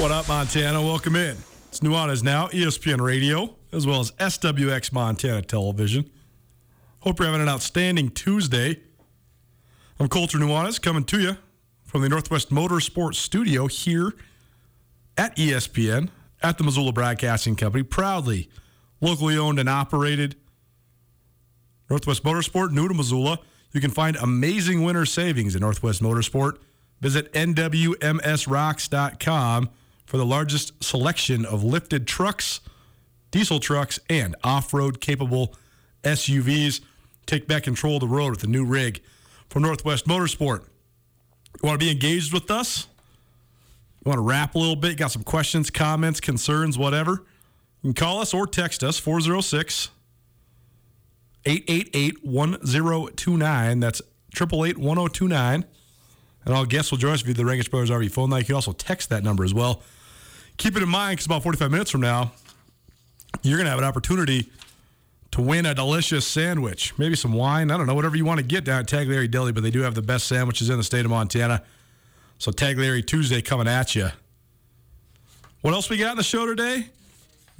What up, Montana? Welcome in. It's Nuanez Now, ESPN Radio, as well as SWX Montana Television. Hope you're having an outstanding Tuesday. I'm Colter Nuanez coming to you from the Northwest Motorsports Studio here at ESPN at the Missoula Broadcasting Company, proudly locally owned and operated. Northwest Motorsport, new to Missoula. You can find amazing winter savings at Northwest Motorsport. Visit NWMSRocks.com for the largest selection of lifted trucks, diesel trucks, and off road capable SUVs. Take back control of the road with the new rig from Northwest Motorsport. You want to be engaged with us? You want to rap a little bit? Got some questions, comments, concerns, whatever? You can call us or text us 406 888 1029. That's 888 1029. And all guests will join us via the Rankish Brothers RV phone line. You can also text that number as well. Keep it in mind because about 45 minutes from now, you're going to have an opportunity to win a delicious sandwich. Maybe some wine. I don't know, whatever you want to get down at Tagliare Deli, but they do have the best sandwiches in the state of Montana. So Tagliare Tuesday coming at you. What else we got in the show today?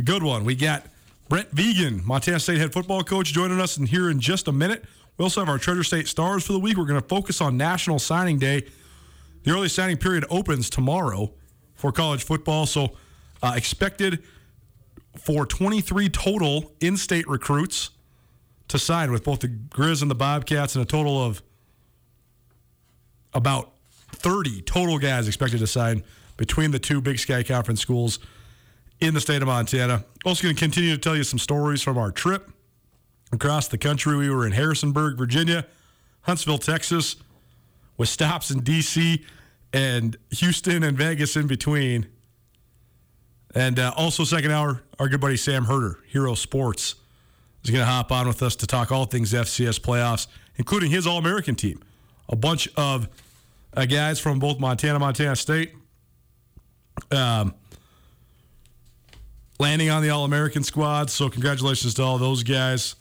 Good one. We got Brent Vigen, Montana State head football coach, joining us in here in just a minute. We also have our Treasure State Stars for the week. We're going to focus on National Signing Day. The early signing period opens tomorrow for college football. So, uh, expected for 23 total in state recruits to sign with both the Grizz and the Bobcats, and a total of about 30 total guys expected to sign between the two Big Sky Conference schools in the state of Montana. Also, going to continue to tell you some stories from our trip across the country. We were in Harrisonburg, Virginia, Huntsville, Texas, with stops in D.C. and Houston and Vegas in between. And uh, also, second hour, our good buddy Sam Herder, Hero Sports, is going to hop on with us to talk all things FCS playoffs, including his All American team. A bunch of uh, guys from both Montana, Montana State. Um, landing on the All American squad. So, congratulations to all those guys,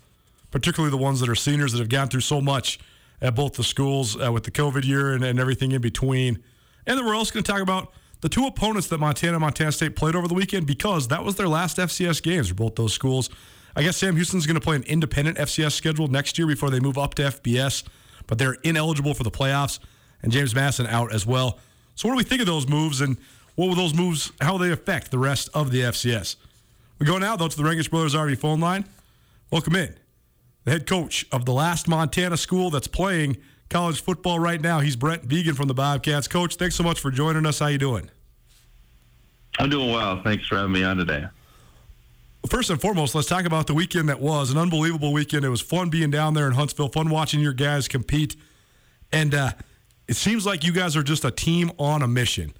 particularly the ones that are seniors that have gone through so much at both the schools uh, with the COVID year and, and everything in between. And then we're also going to talk about the two opponents that Montana and Montana State played over the weekend because that was their last FCS games for both those schools. I guess Sam Houston's going to play an independent FCS schedule next year before they move up to FBS, but they're ineligible for the playoffs, and James Madison out as well. So, what do we think of those moves, and what will those moves, how they affect the rest of the FCS? We go now, though, to the Rankish Brothers RV phone line. Welcome in. The head coach of the last Montana school that's playing college football right now. He's Brent Vigen from the Bobcats. Coach, thanks so much for joining us. How you doing? I'm doing well. Thanks for having me on today. First and foremost, let's talk about the weekend that was an unbelievable weekend. It was fun being down there in Huntsville, fun watching your guys compete, and uh, it seems like you guys are just a team on a mission.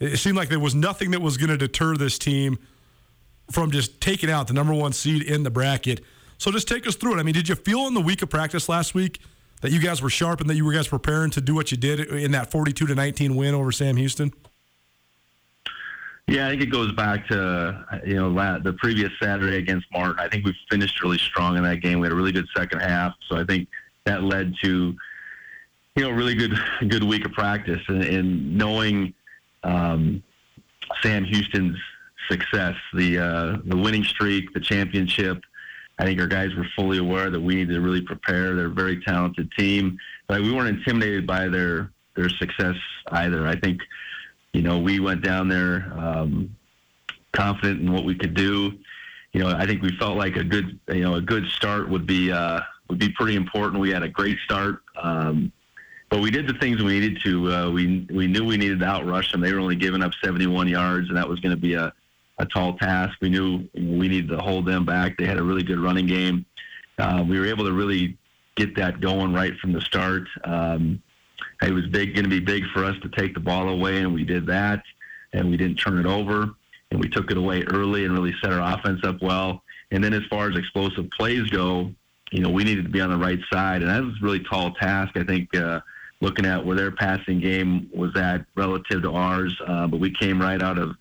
It seemed like there was nothing that was going to deter this team from just taking out the number one seed in the bracket. So just take us through it. I mean, did you feel in the week of practice last week that you guys were sharp and that you were guys preparing to do what you did in that 42 to 19 win over Sam Houston? Yeah, I think it goes back to you know the previous Saturday against Martin. I think we finished really strong in that game. We had a really good second half, so I think that led to you know really good good week of practice and, and knowing um, Sam Houston's success, the uh, the winning streak, the championship. I think our guys were fully aware that we needed to really prepare. They're a very talented team, but we weren't intimidated by their their success either. I think you know, we went down there um, confident in what we could do. You know, I think we felt like a good, you know, a good start would be uh, would be pretty important. We had a great start, um, but we did the things we needed to. Uh, we we knew we needed to outrush them. They were only giving up 71 yards, and that was going to be a a tall task. We knew we needed to hold them back. They had a really good running game. Uh, we were able to really get that going right from the start. Um, it was big, going to be big for us to take the ball away, and we did that, and we didn't turn it over, and we took it away early and really set our offense up well. And then as far as explosive plays go, you know, we needed to be on the right side, and that was a really tall task. I think uh, looking at where their passing game was at relative to ours, uh, but we came right out of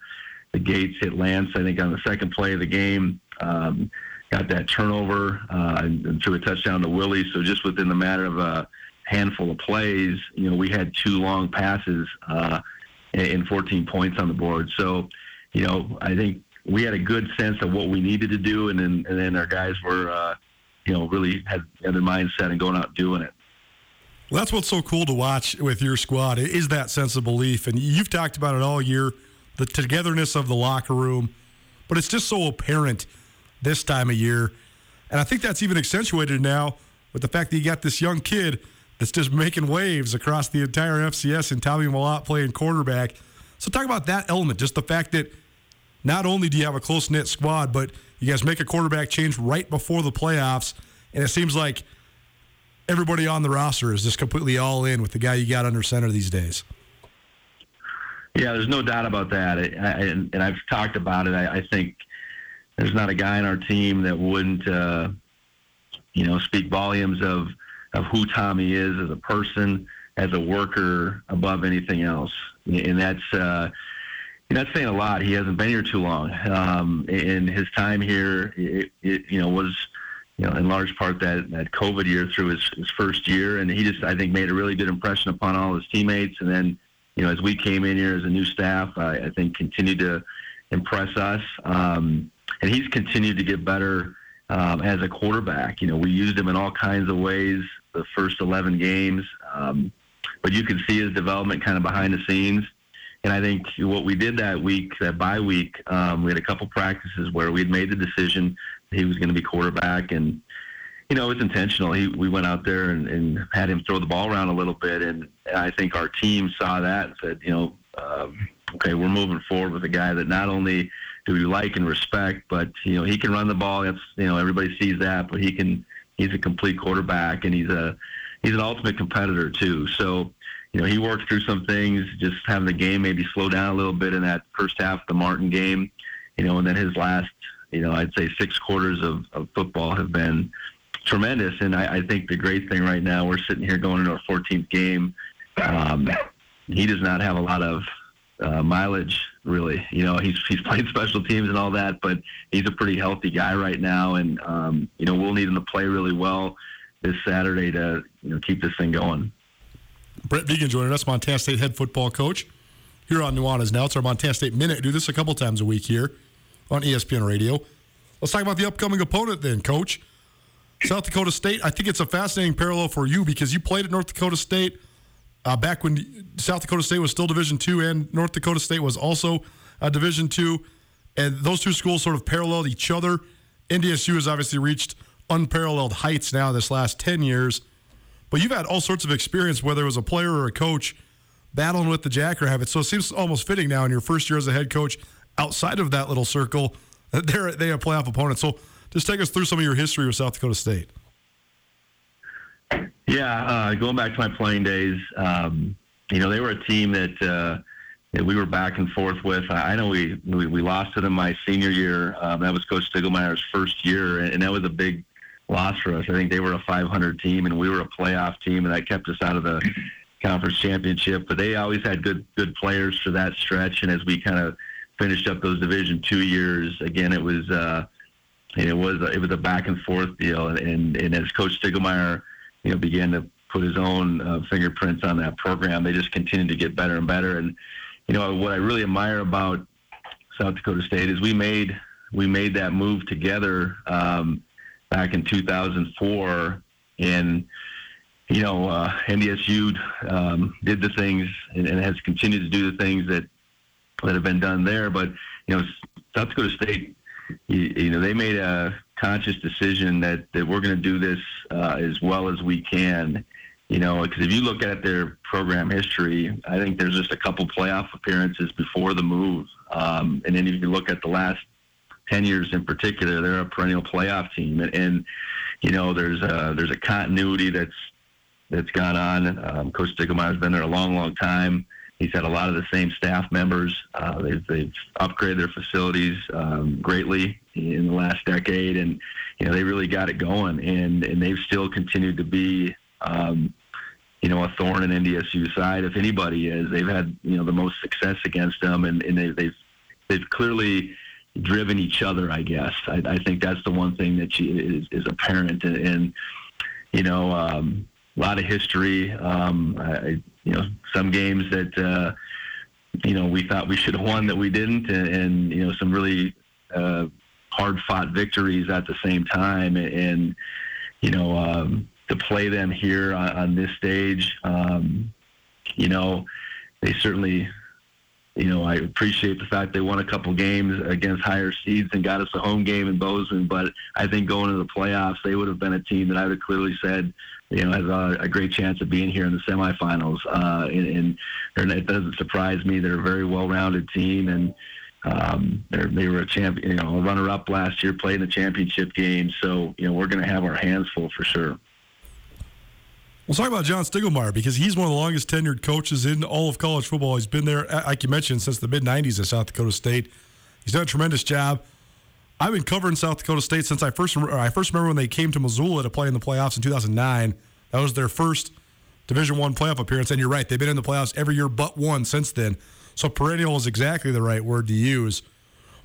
the gates, hit Lance. I think on the second play of the game. Um, got that turnover uh, and, threw a touchdown to Willie. So just within the matter of a handful of plays, you know, we had two long passes uh, and 14 points on the board. So, you know, I think we had a good sense of what we needed to do, and then and then our guys were, uh, you know, really had, had their mindset and going out doing it. Well, that's what's so cool to watch with your squad is that sense of belief, and you've talked about it all year, the togetherness of the locker room, but it's just so apparent this time of year, and I think that's even accentuated now with the fact that you got this young kid that's just making waves across the entire FCS and Tommy Mellott playing quarterback. So talk about that element, just the fact that not only do you have a close knit squad, but you guys make a quarterback change right before the playoffs, and it seems like everybody on the roster is just completely all in with the guy you got under center these days. Yeah, there's no doubt about that, I, and, and, I've talked about it. I, I, think there's not a guy on our team that wouldn't, uh, you know, speak volumes of of who Tommy is as a person, as a worker, above anything else. And that's uh, that's saying a lot. He hasn't been here too long, um, and his time here, it, it, you know, was you know in large part that that COVID year through his, his first year, and he just I think made a really good impression upon all his teammates. And then you know as we came in here as a new staff, I, I think continued to impress us, um, and he's continued to get better. Um, as a quarterback. You know, we used him in all kinds of ways the first 11 games. Um, but you can see his development kind of behind the scenes. And I think what we did that week, that bye week, um, we had a couple practices where we had made the decision he was going to be quarterback, and you know it was intentional. He, we went out there and, and had him throw the ball around a little bit, and I think our team saw that and said, you know, um, okay, we're moving forward with a guy that not only do we like and respect, but you know he can run the ball. That's you know everybody sees that, but he can he's a complete quarterback, and he's a he's an ultimate competitor too. So, you know, he worked through some things, just having the game maybe slow down a little bit in that first half of the Martin game, you know, and then his last, you know, I'd say six quarters of, of football have been tremendous. And I, I think the great thing right now, we're sitting here going into our 14th game. Um, he does not have a lot of uh, mileage really. You know, he's he's played special teams and all that, but he's a pretty healthy guy right now, and um, you know we'll need him to play really well this Saturday to you know keep this thing going. Brent Vigen joining us, Montana State head football coach here on Nuanez Now. It's our Montana State Minute. I do this a couple times a week here on ESPN Radio. Let's talk about the upcoming opponent then, Coach. South Dakota State. I think it's a fascinating parallel for you because you played at North Dakota State uh, back when South Dakota State was still Division two, and North Dakota State was also a Division two, and those two schools sort of paralleled each other. NDSU has obviously reached unparalleled heights now this last ten years, but you've had all sorts of experience, whether it was a player or a coach, battling with the Jackrabbits. So it seems almost fitting now in your first year as a head coach, outside of that little circle, that they're they have playoff opponents. So just take us through some of your history with South Dakota State. Yeah, uh, going back to my playing days, um, you know, they were a team that, uh, that we were back and forth with. I know we we, we lost to them my senior year. Um, that was Coach Stiegelmeier's first year, and that was a big loss for us. I think they were a 500 team, and we were a playoff team, and that kept us out of the conference championship. But they always had good good players for that stretch, and as we kind of finished up those Division two years, again, it was. Uh, it was it was a back and forth deal, and and, and as Coach Stiegelmeier you know, began to put his own uh, fingerprints on that program. They just continued to get better and better. And you know, what I really admire about South Dakota State is we made we made that move together um, back in 2004, and you know, uh, NDSU um, did the things and, and has continued to do the things that that have been done there. But you know, South Dakota State, you, you know, they made a conscious decision that, that we're going to do this uh, as well as we can. You know, because if you look at their program history, I think there's just a couple playoff appearances before the move. Um, and then if you look at the last 10 years in particular, they're a perennial playoff team. And, and you know, there's a, there's a continuity that's, that's gone on. Um, Coach Stiegelmeier's been there a long, long time. He's had a lot of the same staff members. Uh, they've, they've upgraded their facilities um, greatly in the last decade, and you know they really got it going, and and they've still continued to be. Um, you know, a thorn in NDSU side. If anybody is, they've had you know the most success against them, and, and they, they've they've clearly driven each other. I guess I, I think that's the one thing that is, is apparent, and, and you know, um, a lot of history. Um, I, you know, some games that uh, you know we thought we should have won that we didn't, and, and you know, some really uh, hard fought victories at the same time. And, you know, um, to play them here on, on this stage, um, you know, they certainly, you know, I appreciate the fact they won a couple games against higher seeds and got us a home game in Bozeman. But I think going to the playoffs, they would have been a team that I would have clearly said, you know, has a, a great chance of being here in the semifinals. Uh, and, and it doesn't surprise me. They're a very well-rounded team, and um, they were a champion, you know, a runner-up last year, played in the championship game. So, you know, we're going to have our hands full for sure. We'll talk about John Stiegelmeier because he's one of the longest tenured coaches in all of college football. He's been there, like you mentioned, since the mid '90s at South Dakota State. He's done a tremendous job. I've been covering South Dakota State since I first uh, I first remember when they came to Missoula to play in the playoffs in 2009. That was their first Division One playoff appearance, and you're right, they've been in the playoffs every year but one since then. So perennial is exactly the right word to use.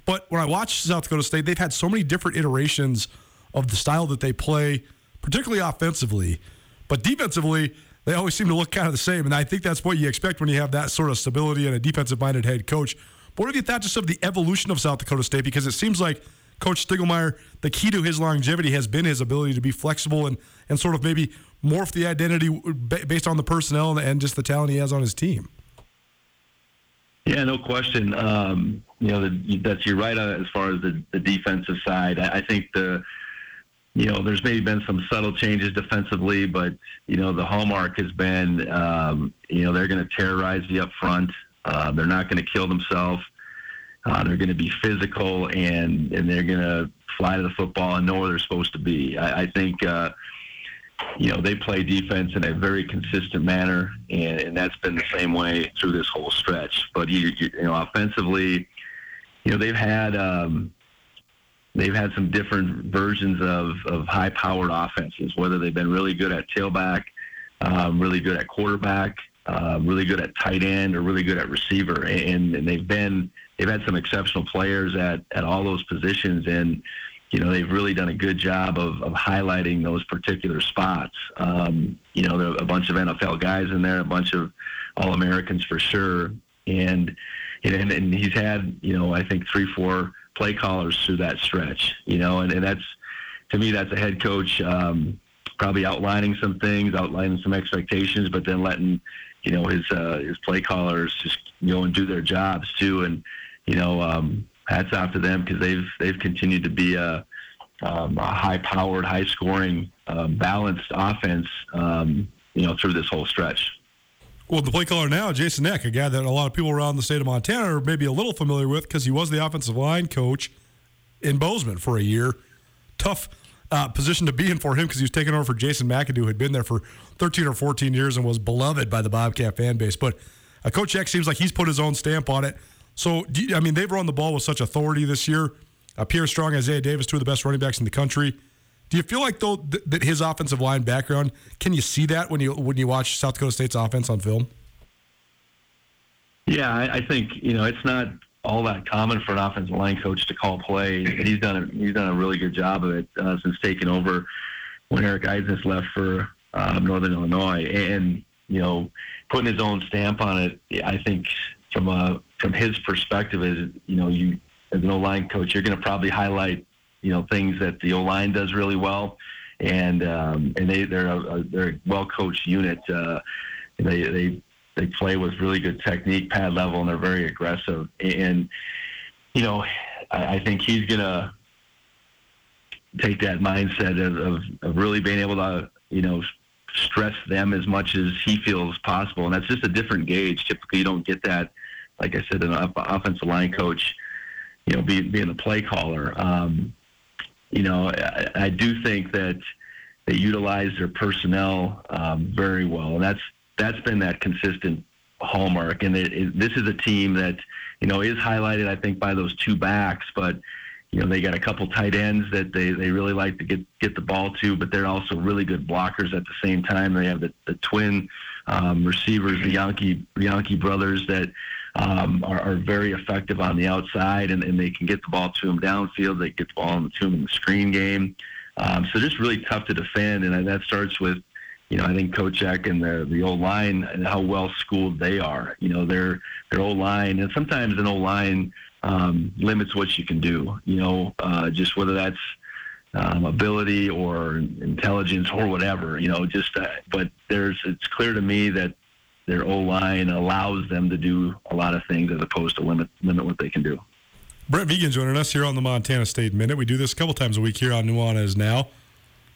But when I watch South Dakota State, they've had so many different iterations of the style that they play, particularly offensively. But defensively, they always seem to look kind of the same. And I think that's what you expect when you have that sort of stability and a defensive minded head coach. But what have you thought just of the evolution of South Dakota State? Because it seems like Coach Stiegelmeier, the key to his longevity has been his ability to be flexible and, and sort of maybe morph the identity based on the personnel and just the talent he has on his team. Yeah, no question. Um, you know, the, that's you're right uh, as far as the, the defensive side. I, I think the you know, there's maybe been some subtle changes defensively, but you know, the hallmark has been, um, you know, they're going to terrorize you up front. Uh, they're not going to kill themselves. Uh, they're going to be physical and and they're going to fly to the football and know where they're supposed to be. I, I think, uh, you know, they play defense in a very consistent manner, and, and that's been the same way through this whole stretch. But you, you, you know, offensively, you know, they've had. Um, they've had some different versions of, of high powered offenses, whether they've been really good at tailback, um, really good at quarterback. uh, really good at tight end or really good at receiver, and, and they've been they've had some exceptional players at at all those positions, and you know they've really done a good job of, of highlighting those particular spots. Um, you know, there are a bunch of NFL guys in there, a bunch of All Americans for sure, and and and he's had you know I think three four play callers through that stretch. You know, and, and that's to me that's a head coach. Um, probably outlining some things, outlining some expectations, but then letting you know his uh, his play callers just go and do their jobs too. And you know, um, hats off to them because they've they've continued to be a, um, a high-powered, high-scoring, uh, balanced offense. Um, you know, through this whole stretch. Well, the play caller now, Jason Eck, a guy that a lot of people around the state of Montana are maybe a little familiar with because he was the offensive line coach in Bozeman for a year. Tough uh, position to be in for him because he was taking over for Jason McAdoo, who had been there for 13 or 14 years and was beloved by the Bobcat fan base. But uh, Coach Eck seems like he's put his own stamp on it. So, I mean, they've run the ball with such authority this year. Uh, Pierre Strong, Isaiah Davis, two of the best running backs in the country. Do you feel like though th- that his offensive line background can you see that when you when you watch South Dakota State's offense on film? Yeah, I, think you know it's not all that common for an offensive line coach to call plays, and he's done a, he's done a really good job of it uh, since taking over when Eric Eidsness left for um, Northern Illinois, and you know putting his own stamp on it. I think from a from his perspective is you know you as an O line coach, you're going to probably highlight you know things that the O line does really well, and um, and they they're a, they're a well coached unit. Uh, they they they play with really good technique, pad level, and they're very aggressive. And you know, I, I think he's gonna take that mindset of, of, of really being able to you know stress them as much as he feels possible, and that's just a different gauge. Typically, you don't get that. Like I said, an offensive line coach, you know, be, being the play caller. Um, you know, I, I do think that they utilize their personnel um, very well, and that's that's been that consistent hallmark. And it, it, this is a team that you know is highlighted, I think, by those two backs, but you know they got a couple tight ends that they, they really like to get get the ball to, but they're also really good blockers at the same time. They have the, the twin um, receivers, the Janke Janke brothers that. Um, are, are, very effective on the outside, and, and, they can get the ball to them downfield. They get the ball to them in the screen game. Um, so just really tough to defend, and that starts with you know, I think Coach Eck and the the O line and how well schooled they are. You know, their their O line and sometimes an O line um, limits what you can do. You know, uh, just whether that's um, ability or intelligence or whatever. You know, just uh, but there's it's clear to me that their O line allows them to do a lot of things as opposed to limit limit what they can do. Brent Vigen joining us here on the Montana State Minute. We do this a couple times a week here on Nuanez Now.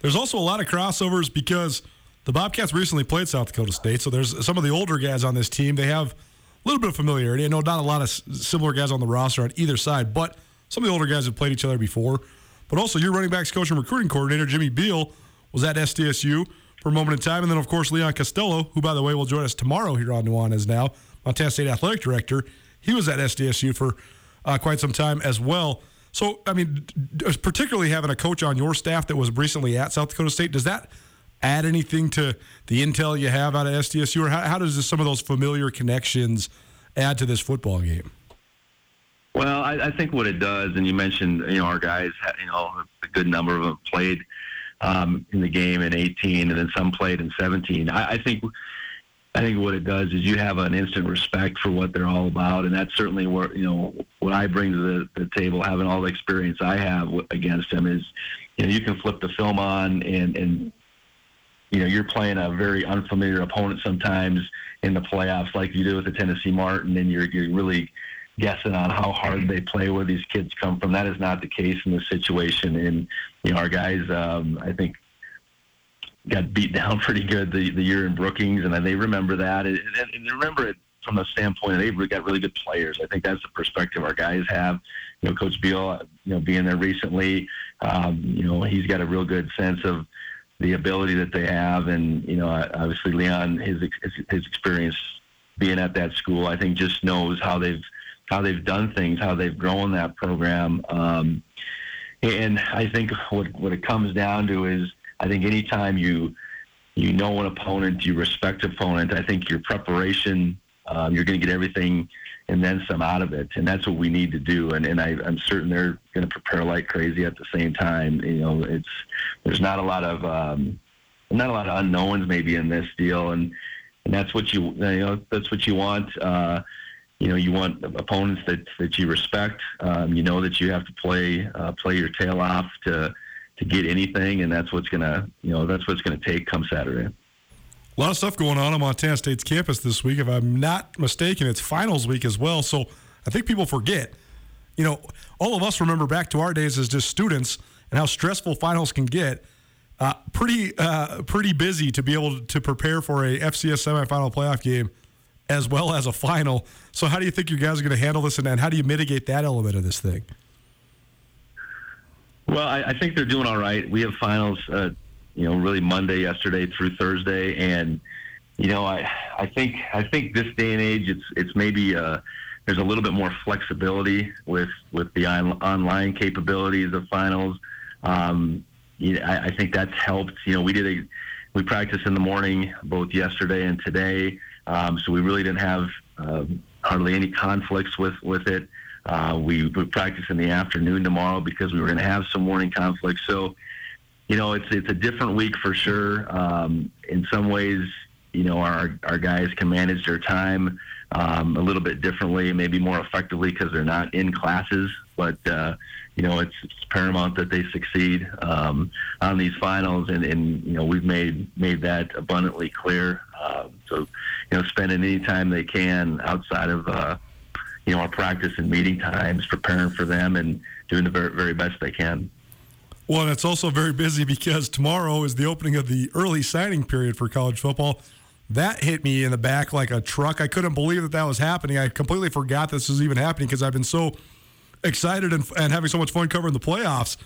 There's also a lot of crossovers because the Bobcats recently played South Dakota State, so there's some of the older guys on this team. They have a little bit of familiarity. I know not a lot of similar guys on the roster on either side, but some of the older guys have played each other before. But also, your running backs coach and recruiting coordinator, Jimmy Beal, was at SDSU for a moment in time. And then, of course, Leon Costello, who, by the way, will join us tomorrow here on Nuanez Now, Montana State Athletic Director. He was at SDSU for uh, quite some time as well. So, I mean, particularly having a coach on your staff that was recently at South Dakota State, does that – add anything to the intel you have out of SDSU, or how, how does this, some of those familiar connections add to this football game? Well, I, I, think what it does, and you mentioned, you know, our guys, you know, a good number of them played um, in the game in 18, and then some played in 17. I, I think. I think what it does is you have an instant respect for what they're all about, and that's certainly what you know what I bring to the, the table. Having all the experience I have against them is, you know, you can flip the film on and and you know you're playing a very unfamiliar opponent sometimes in the playoffs, like you do with the Tennessee Martin, and you're you're really guessing on how hard they play, where these kids come from. That is not the case in this situation, and you know our guys, um, I think. Got beat down pretty good the, the year in Brookings, and they remember that. And, and they remember it from the standpoint that they've got really good players. I think that's the perspective our guys have. You know, Coach Beal, you know, being there recently, um, you know, he's got a real good sense of the ability that they have, and you know, obviously Leon, his his experience being at that school, I think just knows how they've how they've done things, how they've grown that program. Um, and I think what what it comes down to is, I think anytime you you know an opponent, you respect opponent. I think your preparation, um, you're going to get everything and then some out of it, and that's what we need to do. And and I, I'm certain they're going to prepare like crazy at the same time. You know, it's there's not a lot of um, not a lot of unknowns maybe in this deal, and and that's what you you know that's what you want. Uh, you know, you want opponents that that you respect. Um, you know that you have to play uh, play your tail off to to get anything, and that's what's gonna you know that's what's gonna take come Saturday. A lot of stuff going on on Montana State's campus this week. If I'm not mistaken, it's finals week as well. So I think people forget. You know, all of us remember back to our days as just students and how stressful finals can get. Uh, pretty, uh, pretty busy to be able to prepare for a FCS semifinal playoff game as well as a final. So, how do you think you guys are going to handle this, and, how do you mitigate that element of this thing? Well, I, I think they're doing all right. We have finals, uh, you know, really Monday, yesterday through Thursday, and you know, I I think I think this day and age, it's it's maybe uh, there's a little bit more flexibility with with the on, online capabilities of finals. Um, you know, I, I think that's helped. You know, we did a we practiced in the morning both yesterday and today, um, so we really didn't have uh, hardly any conflicts with with it. Uh, we would practice in the afternoon tomorrow because we were going to have some morning conflicts. So, you know, it's it's a different week for sure. Um, in some ways, you know, our our guys can manage their time um, a little bit differently, maybe more effectively because they're not in classes. But uh, you know, it's, it's paramount that they succeed um, on these finals, and, and you know, we've made made that abundantly clear. Uh, so, you know, spending any time they can outside of uh, you know, our practice and meeting times, preparing for them, and doing the very, very best they can. Well, and it's also very busy because tomorrow is the opening of the early signing period for college football. That hit me in the back like a truck. I couldn't believe that that was happening. I completely forgot this was even happening because I've been so excited and, and having so much fun covering the playoffs.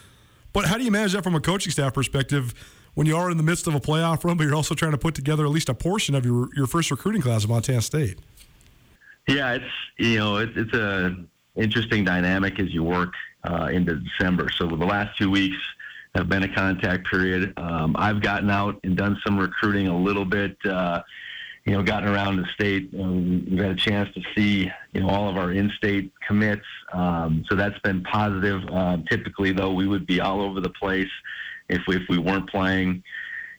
But how do you manage that from a coaching staff perspective when you are in the midst of a playoff run, but you're also trying to put together at least a portion of your, your first recruiting class at Montana State? Yeah, it's you know it's it's a interesting dynamic as you work uh, into December. So the last two weeks have been a contact period. Um, I've gotten out and done some recruiting a little bit. Uh, you know, gotten around the state. Um, we've had a chance to see you know all of our in-state commits. Um, so that's been positive. Uh, typically, though, we would be all over the place if we, if we weren't playing.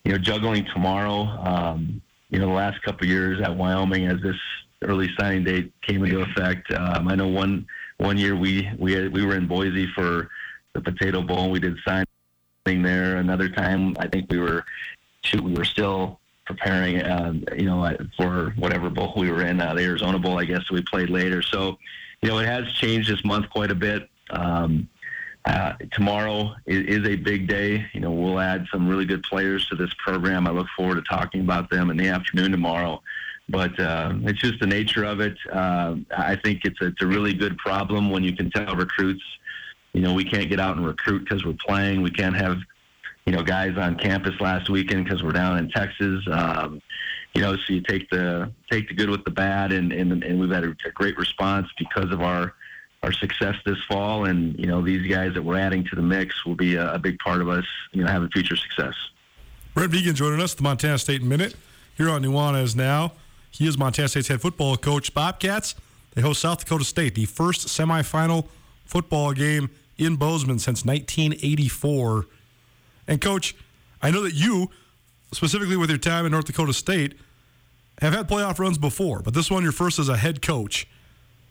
You know, juggling tomorrow. Um, you know, the last couple years at Wyoming, as this early signing date came into effect. Um, I know one one year we we had, we were in Boise for the Potato Bowl. and We did signing there. Another time, I think we were shoot, we were still preparing, uh, you know, for whatever bowl we were in, uh, the Arizona Bowl, I guess. We played later. So, you know, it has changed this month quite a bit. Um, uh, tomorrow is, is, a big day. You know, we'll add some really good players to this program. I look forward to talking about them in the afternoon tomorrow but uh, it's just the nature of it. Uh, I think it's a, it's a really good problem when you can tell recruits, you know, we can't get out and recruit because we're playing. We can't have, you know, guys on campus last weekend because we're down in Texas. Um, you know, so you take the take the good with the bad, and and, and we've had a, a great response because of our our success this fall, and you know, these guys that we're adding to the mix will be a, a big part of us, you know, having future success. Brent Vigen joining us, the Montana State Minute here on Nuanez Now. He is Montana State's head football coach. Bobcats, they host South Dakota State, the first semifinal football game in Bozeman since 1984. And, coach, I know that you, specifically with your time in North Dakota State, have had playoff runs before, but this one, your first as a head coach.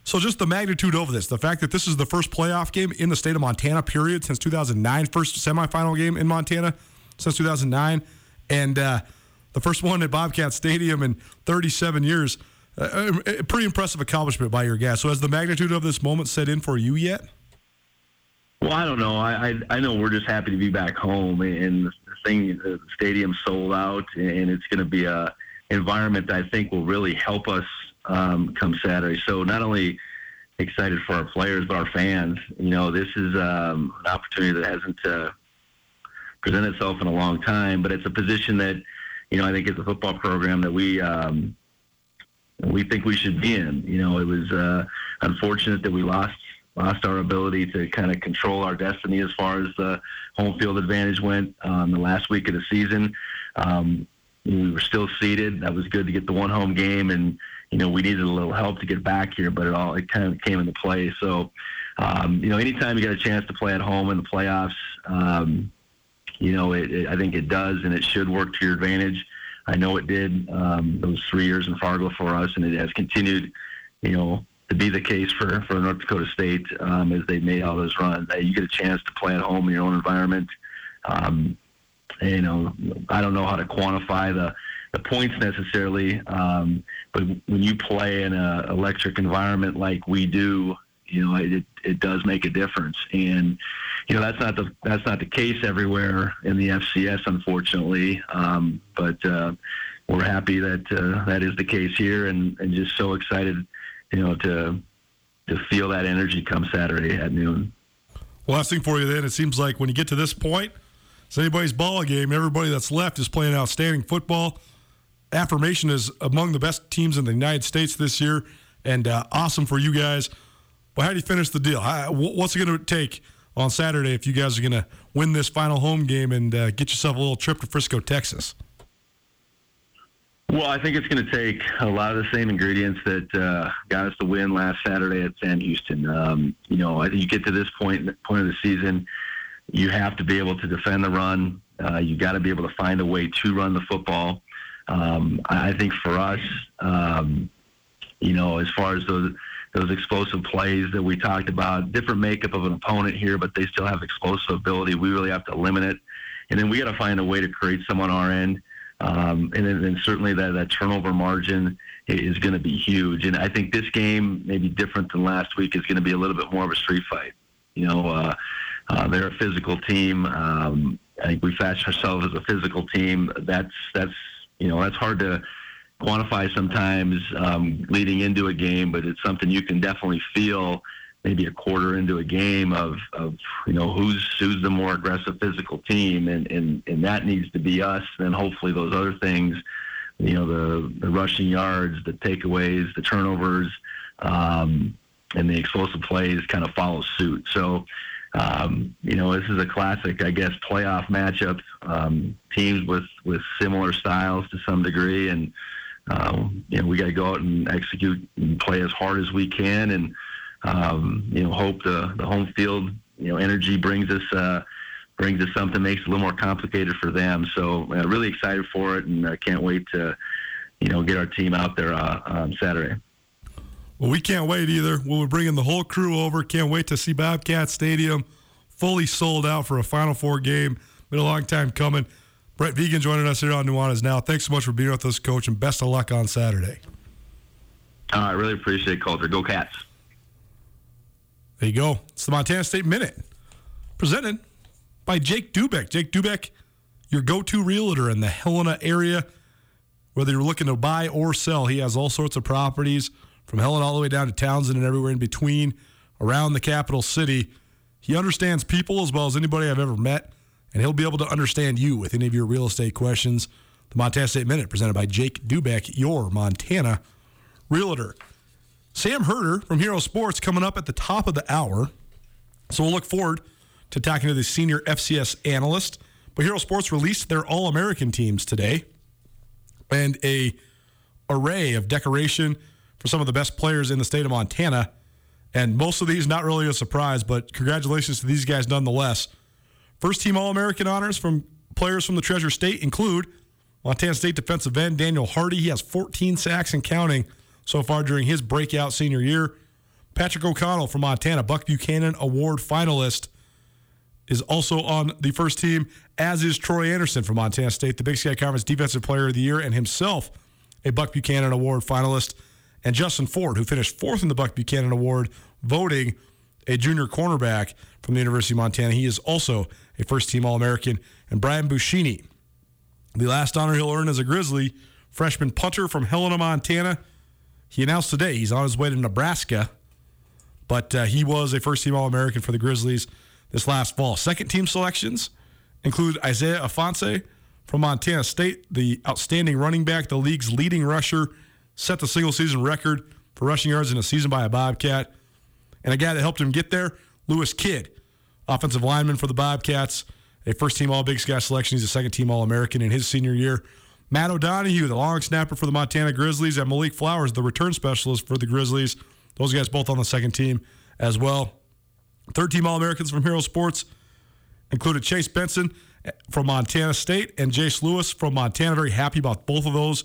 So, just the magnitude of this, the fact that this is the first playoff game in the state of Montana, period, since 2009, first semifinal game in Montana since 2009. And, uh, the first one at Bobcat Stadium in 37 years. Uh, a pretty impressive accomplishment by your guys. So, has the magnitude of this moment set in for you yet? Well, I don't know. I I, I know we're just happy to be back home, and the thing, the stadium sold out, and it's going to be a environment that I think will really help us um, come Saturday. So, not only excited for our players, but our fans. You know, this is um, an opportunity that hasn't uh, presented itself in a long time, but it's a position that you know, I think it's a football program that we um, we think we should be in. You know, it was uh, unfortunate that we lost lost our ability to kind of control our destiny as far as the home field advantage went um, the last week of the season. Um, we were still seeded. That was good to get the one home game, and you know we needed a little help to get back here, but it all it kind of came into play. So, um, you know, anytime you get a chance to play at home in the playoffs, um, you know, it, it, I think it does, and it should work to your advantage. I know it did um, those three years in Fargo for us, and it has continued, you know, to be the case for, for North Dakota State um, as they made all those runs. You get a chance to play at home in your own environment. Um, you know, I don't know how to quantify the the points necessarily, um, but when you play in an electric environment like we do, you know, it it does make a difference. And you know, that's not the that's not the case everywhere in the FCS, unfortunately. Um, but uh, we're happy that uh, that is the case here, and, and just so excited, you know, to to feel that energy come Saturday at noon. Last thing for you then, it seems like when you get to this point it's anybody's ball game. Everybody that's left is playing outstanding football. Affirmation is among the best teams in the United States this year, and uh, awesome for you guys. Well, how do you finish the deal? How, what's it going to take on Saturday if you guys are going to win this final home game and uh, get yourself a little trip to Frisco, Texas? Well, I think it's going to take a lot of the same ingredients that uh, got us to win last Saturday at Sam Houston. Um, you know, I think you get to this point point of the season you have to be able to defend the run. Uh, you got to be able to find a way to run the football. Um, I think for us, um, you know, as far as those those explosive plays that we talked about, different makeup of an opponent here, but they still have explosive ability. We really have to limit it, and then we got to find a way to create some on our end. Um, and then, certainly that, that turnover margin is going to be huge. And I think this game, maybe different than last week, is going to be a little bit more of a street fight. You know, uh, uh, they're a physical team. Um, I think we fashion ourselves as a physical team. That's that's you know that's hard to quantify sometimes um, leading into a game, but it's something you can definitely feel maybe a quarter into a game of, of you know who's who's the more aggressive physical team, and, and and that needs to be us. And hopefully those other things, you know, the the rushing yards, the takeaways, the turnovers, um, and the explosive plays kind of follow suit. So um, you know, this is a classic, I guess, playoff matchup. Um, teams with with similar styles to some degree, and um, you know, we got to go out and execute and play as hard as we can, and um, you know, hope the the home field, you know, energy brings us. Uh, brings us something makes it a little more complicated for them. So uh, really excited for it, and I uh, can't wait to, you know, get our team out there uh, on Saturday. Well, we can't wait either. We'll be bringing the whole crew over. Can't wait to see Bobcat Stadium fully sold out for a Final Four game. Been a long time coming. Brent Vigen joining us here on Nuanez Now. Thanks so much for being with us, Coach, and best of luck on Saturday. Uh, I really appreciate it, Colter. Go Cats. There you go. It's the Montana State Minute, presented by Jake Dubek. Jake Dubek, your go-to realtor in the Helena area. Whether you're looking to buy or sell, he has all sorts of properties – from Helena all the way down to Townsend and everywhere in between around the capital city. He understands people as well as anybody I've ever met, and he'll be able to understand you with any of your real estate questions. The Montana State Minute, presented by Jake Dubeck, your Montana realtor. Sam Herder from Hero Sports coming up at the top of the hour. So we'll look forward to talking to the senior FCS analyst. But Hero Sports released their All American teams today and a array of decoration for some of the best players in the state of Montana. And most of these not really a surprise, but congratulations to these guys nonetheless. First team All American honors from players from the Treasure State include Montana State defensive end Daniel Hardy. He has 14 sacks and counting so far during his breakout senior year. Patrick O'Connell from Montana, Buck Buchanan Award finalist, is also on the first team, as is Troy Anderson from Montana State, the Big Sky Conference Defensive Player of the Year, and himself a Buck Buchanan Award finalist and Justin Ford, who finished fourth in the Buck Buchanan Award, voting a junior cornerback from the University of Montana. He is also a first team All American. And Brian Buschini, the last honor he'll earn as a Grizzly, freshman punter from Helena, Montana. He announced today he's on his way to Nebraska, but uh, he was a first team All American for the Grizzlies this last fall. Second team selections include Isaiah Ifanse from Montana State, the outstanding running back, the league's leading rusher set the single season record for rushing yards in a season by a Bobcat. And a guy that helped him get there, Lewis Kidd, offensive lineman for the Bobcats, a first team All Big Sky selection. He's a second team All American in his senior year. Matt O'Donohue, the long snapper for the Montana Grizzlies, and Malik Flowers, the return specialist for the Grizzlies. Those guys both on the second team as well. Third team All Americans from Hero Sports included Chase Benson from Montana State and Jace Lewis from Montana. Very happy about both of those.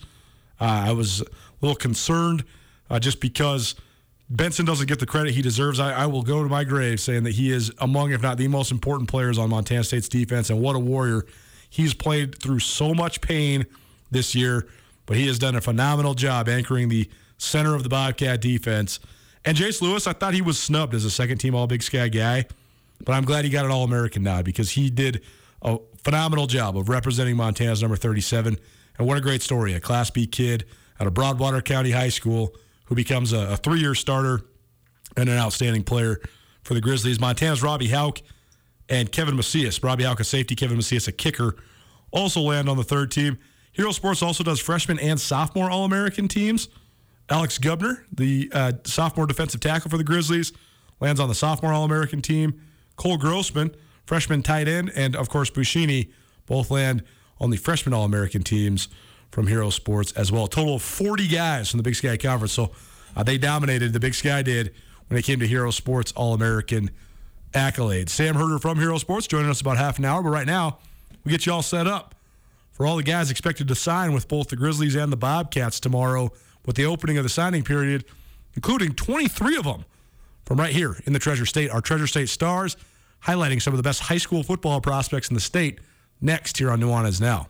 Uh, I was a little concerned uh, just because Benson doesn't get the credit he deserves. I, I, will go to my grave saying that he is among, if not the most important players on Montana State's defense, and what a warrior. He's played through so much pain this year, but he has done a phenomenal job anchoring the center of the Bobcat defense. And Jace Lewis, I thought he was snubbed as a second team All Big Sky guy, but I'm glad he got an All American nod because he did a phenomenal job of representing Montana's number 37. And what a great story. A Class B kid out of Broadwater County High School who becomes a, a three year starter and an outstanding player for the Grizzlies. Montana's Robbie Hauck and Kevin Macias. Robbie Hauck, a safety, Kevin Macias, a kicker, also land on the third team. Hero Sports also does freshman and sophomore All American teams. Alex Gubner, the uh, sophomore defensive tackle for the Grizzlies, lands on the sophomore All American team. Cole Grossman, freshman tight end, and of course Bushini, both land on the freshman All American teams from Hero Sports as well. A total of 40 guys from the Big Sky Conference. So uh, they dominated, the Big Sky did, when it came to Hero Sports All American accolades. Sam Herder from Hero Sports joining us about half an hour, but right now we get you all set up for all the guys expected to sign with both the Grizzlies and the Bobcats tomorrow with the opening of the signing period, including 23 of them from right here in the Treasure State. Our Treasure State Stars highlighting some of the best high school football prospects in the state next here on Nuanez Now.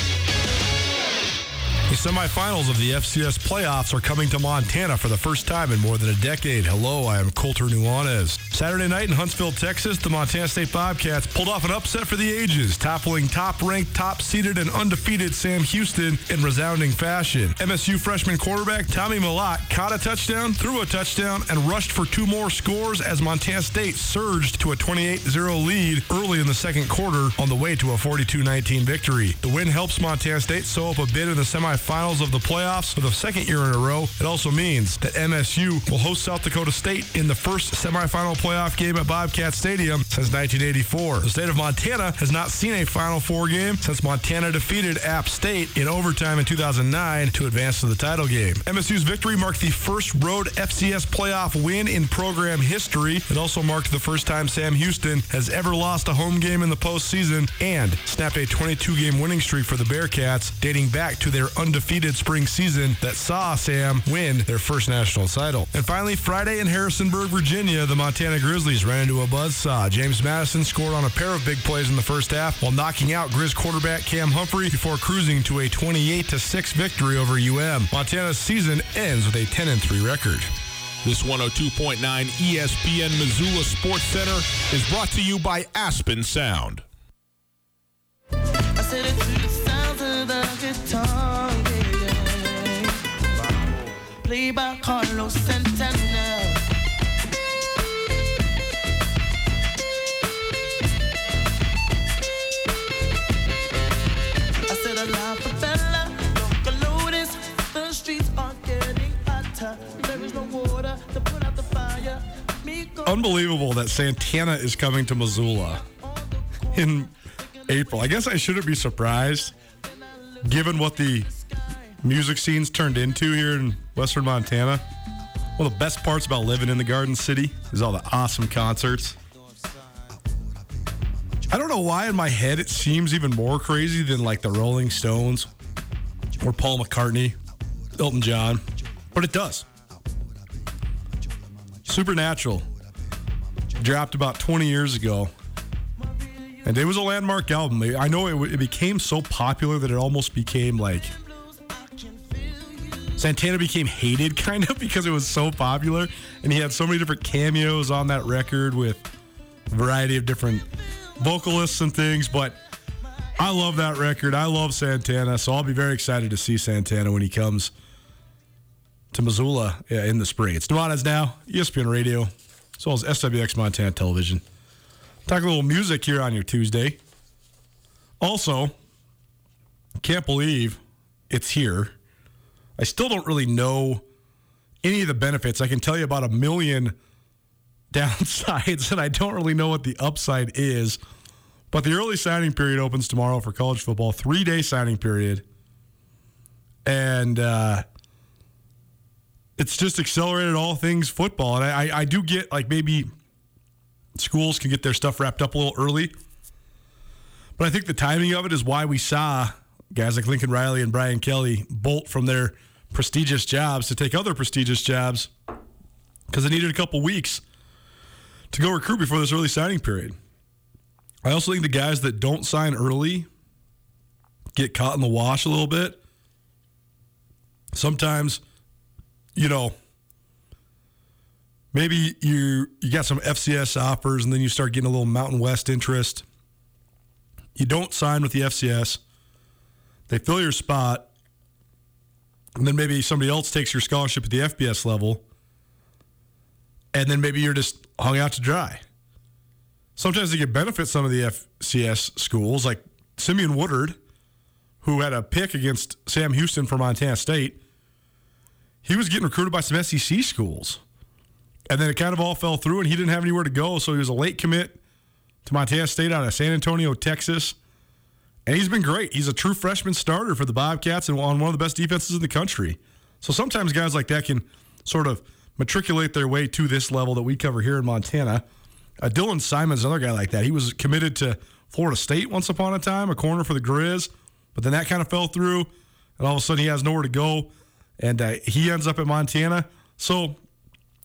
Semifinals of the FCS playoffs are coming to Montana for the first time in more than a decade. Hello, I am Colter Nuanez. Saturday night in Huntsville, Texas, the Montana State Bobcats pulled off an upset for the ages, toppling top-ranked, top-seeded, and undefeated Sam Houston in resounding fashion. MSU freshman quarterback Tommy Mellott caught a touchdown, threw a touchdown, and rushed for two more scores as Montana State surged to a 28-0 lead early in the second quarter on the way to a 42-19 victory. The win helps Montana State sew up a bid in the semifinals finals of the playoffs for the second year in a row. It also means that MSU will host South Dakota State in the first semifinal playoff game at Bobcat Stadium since 1984. The state of Montana has not seen a Final Four game since Montana defeated App State in overtime in 2009 to advance to the title game. MSU's victory marked the first road FCS playoff win in program history. It also marked the first time Sam Houston has ever lost a home game in the postseason and snapped a 22 game winning streak for the Bearcats dating back to their undefeated spring season that saw Sam win their first national title. And finally, Friday in Harrisonburg, Virginia, the Montana Grizzlies ran into a buzzsaw. James Madison scored on a pair of big plays in the first half while knocking out Grizz quarterback Cam Humphrey before cruising to a 28 6 victory over UM. Montana's season ends with a 10 3 record. This 102.9 ESPN Missoula Sports Center is brought to you by Aspen Sound. Played by Carlos Santana. I said a la favela, Locolotus, the streets are getting hotter. There is no water to put out the fire. Unbelievable that Santana is coming to Missoula in April. I guess I shouldn't be surprised given what the music scene's turned into here in Western Montana. One of the best parts about living in the Garden City is all the awesome concerts. I don't know why in my head it seems even more crazy than like the Rolling Stones or Paul McCartney, Elton John, but it does. Supernatural dropped about 20 years ago. And it was a landmark album. I know it, it became so popular that it almost became like Santana became hated kind of because it was so popular and he had so many different cameos on that record with a variety of different vocalists and things but I love that record. I love Santana, so I'll be very excited to see Santana when he comes to Missoula in the spring. It's Nuanez now, ESPN Radio, as well as SWX Montana Television. Talk a little music here on your Tuesday. Also, can't believe it's here. I still don't really know any of the benefits. I can tell you about a million downsides, and I don't really know what the upside is. But the early signing period opens tomorrow for college football, three day signing period. And uh, it's just accelerated all things football. And I, I do get like maybe schools can get their stuff wrapped up a little early. But I think the timing of it is why we saw guys like Lincoln Riley and Brian Kelly bolt from their prestigious jobs to take other prestigious jobs because they needed a couple weeks to go recruit before this early signing period. I also think the guys that don't sign early get caught in the wash a little bit. Sometimes, you know, maybe you you got some FCS offers and then you start getting a little Mountain West interest. You don't sign with the FCS. They fill your spot. And then maybe somebody else takes your scholarship at the FBS level. And then maybe you're just hung out to dry sometimes they can benefit some of the FCS schools, like Simeon Woodard, who had a pick against Sam Houston for Montana State. He was getting recruited by some SEC schools. And then it kind of all fell through, and he didn't have anywhere to go. So he was a late commit to Montana State out of San Antonio, Texas. And he's been great. He's a true freshman starter for the Bobcats and on one of the best defenses in the country. So sometimes guys like that can sort of matriculate their way to this level that we cover here in Montana. Uh, Dylan Simon's another guy like that. He was committed to Florida State once upon a time, a corner for the Grizz, but then that kind of fell through, and all of a sudden he has nowhere to go, and uh, he ends up at Montana. So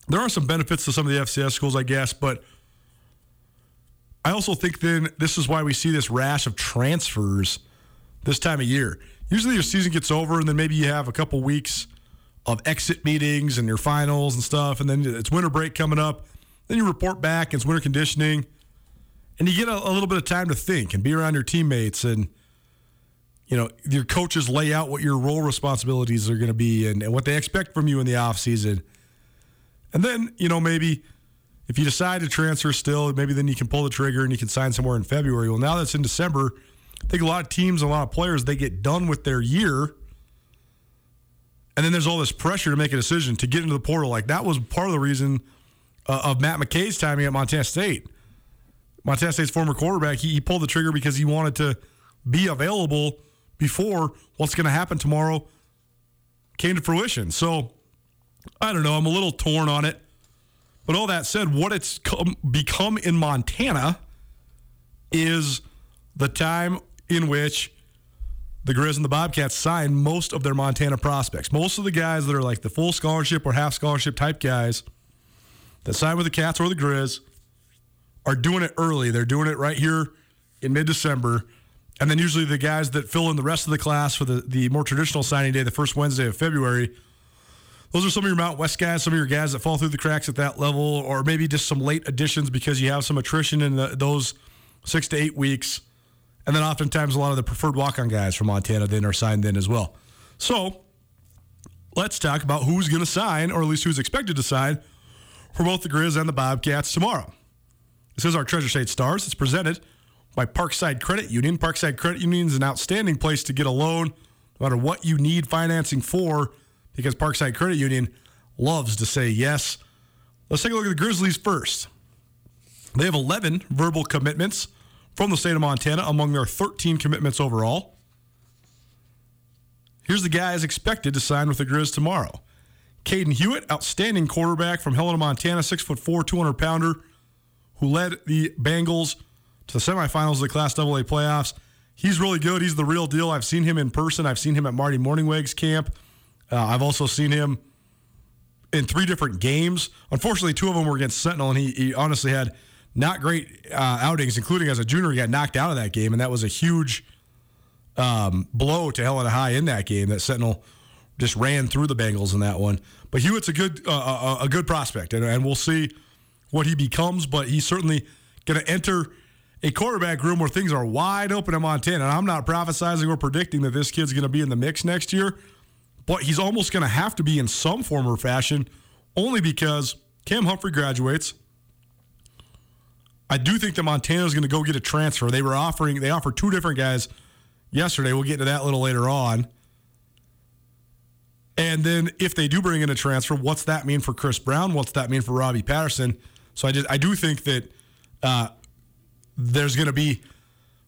there are some benefits to some of the FCS schools, I guess, but I also think then this is why we see this rash of transfers this time of year. Usually your season gets over, and then maybe you have a couple weeks of exit meetings and your finals and stuff, and then it's winter break coming up then you report back, it's winter conditioning, and you get a, a, little bit of time to think and be around your teammates and you know your coaches lay out what your role responsibilities are going to be and, and, what they expect from you in the off season. And then you know maybe if you decide to transfer still, maybe then you can pull the trigger and you can sign somewhere in February. Well, now that's in December. I think a lot of teams, a lot of players, they get done with their year. And then there's all this pressure to make a decision to get into the portal. Like that was part of the reason uh, of Matt McKay's timing at Montana State. Montana State's former quarterback, he, he pulled the trigger because he wanted to be available before what's going to happen tomorrow came to fruition. So I don't know. I'm a little torn on it. But all that said, what it's come, become in Montana is the time in which the Grizz and the Bobcats sign most of their Montana prospects. Most of the guys that are like the full scholarship or half scholarship type guys – that sign with the Cats or the Grizz are doing it early. They're doing it right here in mid December. And then usually the guys that fill in the rest of the class for the, the more traditional signing day, the first Wednesday of February, those are some of your Mount West guys, some of your guys that fall through the cracks at that level, or maybe just some late additions because you have some attrition in the, those six to eight weeks. And then oftentimes a lot of the preferred walk on guys from Montana then are signed in as well. So let's talk about who's going to sign, or at least who's expected to sign for both the Grizz and the Bobcats tomorrow. This is our Treasure State Stars. It's presented by Parkside Credit Union. Parkside Credit Union is an outstanding place to get a loan, no matter what you need financing for, because Parkside Credit Union loves to say yes. Let's take a look at the Grizzlies first. They have 11 verbal commitments from the state of Montana among their 13 commitments overall. Here's the guys expected to sign with the Grizz tomorrow. Caden Hewitt, outstanding quarterback from Helena, Montana, six foot four, 200 pounder, who led the Bengals to the semifinals of the Class AA playoffs. He's really good. He's the real deal. I've seen him in person. I've seen him at Marty Mornhinweg's camp. Uh, I've also seen him in three different games. Unfortunately, two of them were against Sentinel, and he, he honestly had not great uh, outings, including as a junior. He got knocked out of that game, and that was a huge um, blow to Helena High in that game. That Sentinel just ran through the Bengals in that one. But Hewitt's a good uh, a, a good prospect, and, and we'll see what he becomes. But he's certainly going to enter a quarterback room where things are wide open in Montana. And I'm not prophesizing or predicting that this kid's going to be in the mix next year, but he's almost going to have to be in some form or fashion, only because Cam Humphrey graduates. I do think that Montana is going to go get a transfer. They were offering, they offered two different guys yesterday. We'll get to that a little later on. And then if they do bring in a transfer, what's that mean for Chris Brown? What's that mean for Robbie Patterson? So I just I do think that uh, there's going to be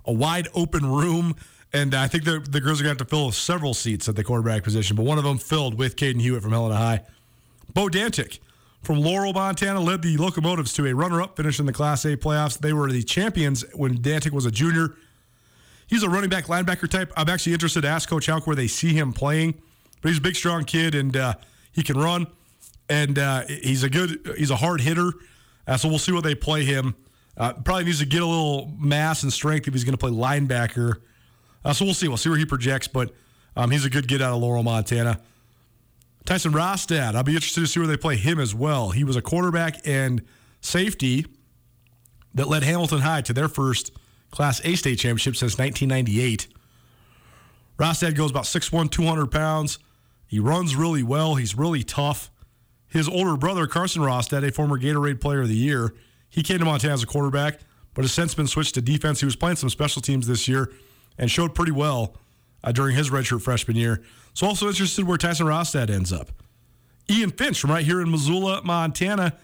a wide open room, and I think the the girls are going to have to fill several seats at the quarterback position. But one of them filled with Caden Hewitt from Helena High. Bo Dantic from Laurel, Montana, led the Locomotives to a runner-up finish in the Class A playoffs. They were the champions when Dantic was a junior. He's a running back linebacker type. I'm actually interested to ask Coach Hauck where they see him playing but he's a big, strong kid, and uh, he can run, and uh, he's a good, he's a hard hitter. Uh, so we'll see what they play him. Uh, probably needs to get a little mass and strength if he's going to play linebacker. Uh, so we'll see. We'll see where he projects, but um, he's a good get out of Laurel, Montana. Tyson Rostad, I'll be interested to see where they play him as well. He was a quarterback and safety that led Hamilton High to their first Class A state championship since 1998. Rostad goes about 6'1, 200 pounds. He runs really well. He's really tough. His older brother, Carson Rostad, a former Gatorade Player of the Year, he came to Montana as a quarterback, but has since been switched to defense. He was playing some special teams this year and showed pretty well uh, during his redshirt freshman year. So also interested where Tyson Rostad ends up. Ian Finch from right here in Missoula, Montana,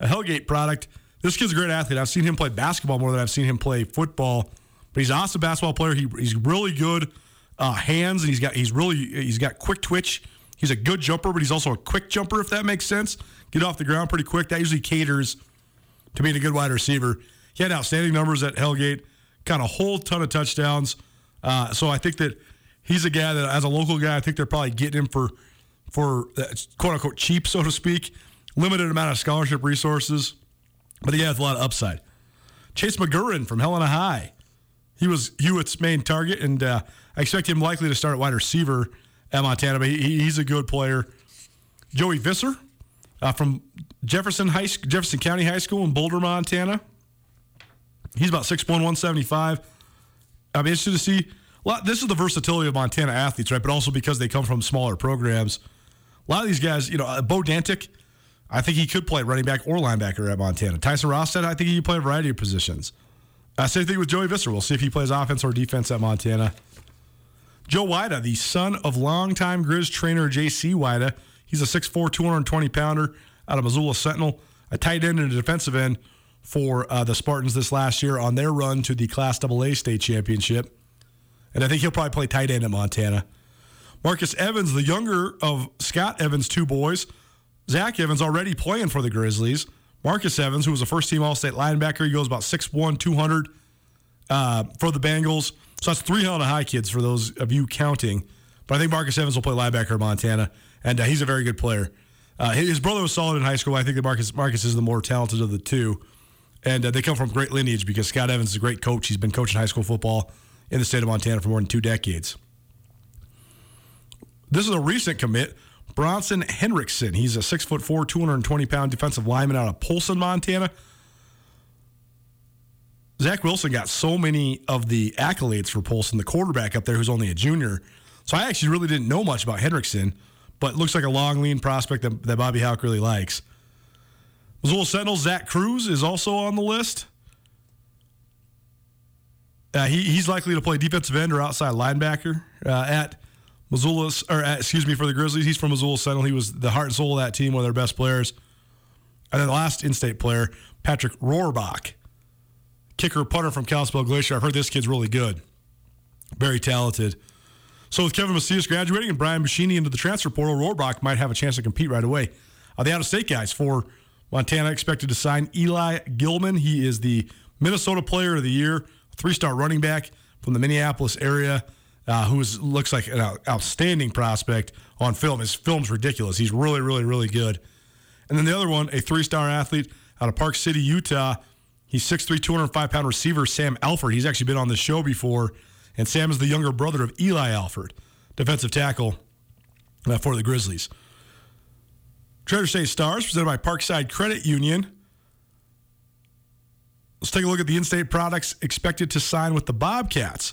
a Hellgate product. This kid's a great athlete. I've seen him play basketball more than I've seen him play football, but he's an awesome basketball player. He, he's really good uh, hands, and he's got he's really he's got quick twitch. He's a good jumper, but he's also a quick jumper, if that makes sense. Get off the ground pretty quick. That usually caters to being a good wide receiver. He had outstanding numbers at Hellgate, got a whole ton of touchdowns. Uh, so I think that he's a guy that, as a local guy, I think they're probably getting him for for uh, quote unquote cheap, so to speak. Limited amount of scholarship resources, but he has a lot of upside. Chase McGurran from Helena High. He was Hewitt's main target, and uh, I expect him likely to start at wide receiver at Montana, but he, he's a good player. Joey Visser uh, from Jefferson High Jefferson County High School in Boulder, Montana. He's about 6'1", 175. I'm interested to see. This is the versatility of Montana athletes, right? But also because they come from smaller programs. A lot of these guys, you know, uh, Bo Dantic, I think he could play running back or linebacker at Montana. Tyson Rostad, I think he could play a variety of positions. Uh, same thing with Joey Visser. We'll see if he plays offense or defense at Montana. Joe Wida, the son of longtime Grizz trainer J.C. Wida. He's a 6'4", 220 pounder out of Missoula Sentinel, a tight end and a defensive end for uh, the Spartans this last year on their run to the Class AA state championship. And I think he'll probably play tight end at Montana. Marcus Evans, the younger of Scott Evans' two boys. Zach Evans already playing for the Grizzlies. Marcus Evans, who was a first team All State linebacker, he goes about 6'1, 200 uh, for the Bengals. So that's three Helena High kids for those of you counting. But I think Marcus Evans will play linebacker at Montana, and uh, he's a very good player. Uh, his brother was solid in high school. I think that Marcus Marcus is the more talented of the two, and uh, they come from great lineage because Scott Evans is a great coach. He's been coaching high school football in the state of Montana for more than two decades. This is a recent commit. Bronson Henriksen. He's a six foot four, 220 pound defensive lineman out of Polson, Montana. Zach Wilson got so many of the accolades for Polson, the quarterback up there who's only a junior. So I actually really didn't know much about Henriksen, but looks like a long, lean prospect that, that Bobby Hauck really likes. Missoula Sentinel Zach Cruz is also on the list. Uh, he, he's likely to play defensive end or outside linebacker uh, at Missoula, or at, excuse me, for the Grizzlies. He's from Missoula Sentinel. He was the heart and soul of that team, one of their best players. And then the last in-state player, Patrick Rohrbach kicker punter from Kalispell Glacier. I've heard this kid's really good, very talented. So with Kevin Macias graduating and Brian Machini into the transfer portal, Rohrbach might have a chance to compete right away. Uh, the out-of-state guys for Montana expected to sign Eli Gilman. He is the Minnesota Player of the Year, three star running back from the Minneapolis area, uh, who is, looks like an outstanding prospect on film. His film's ridiculous. He's really, really, really good. And then the other one, a three star athlete out of Park City, Utah. He's 6'3, 205 pound receiver, Sam Alford. He's actually been on the show before. And Sam is the younger brother of Eli Alford, defensive tackle uh, for the Grizzlies. Treasure State Stars, presented by Parkside Credit Union. Let's take a look at the in state products expected to sign with the Bobcats.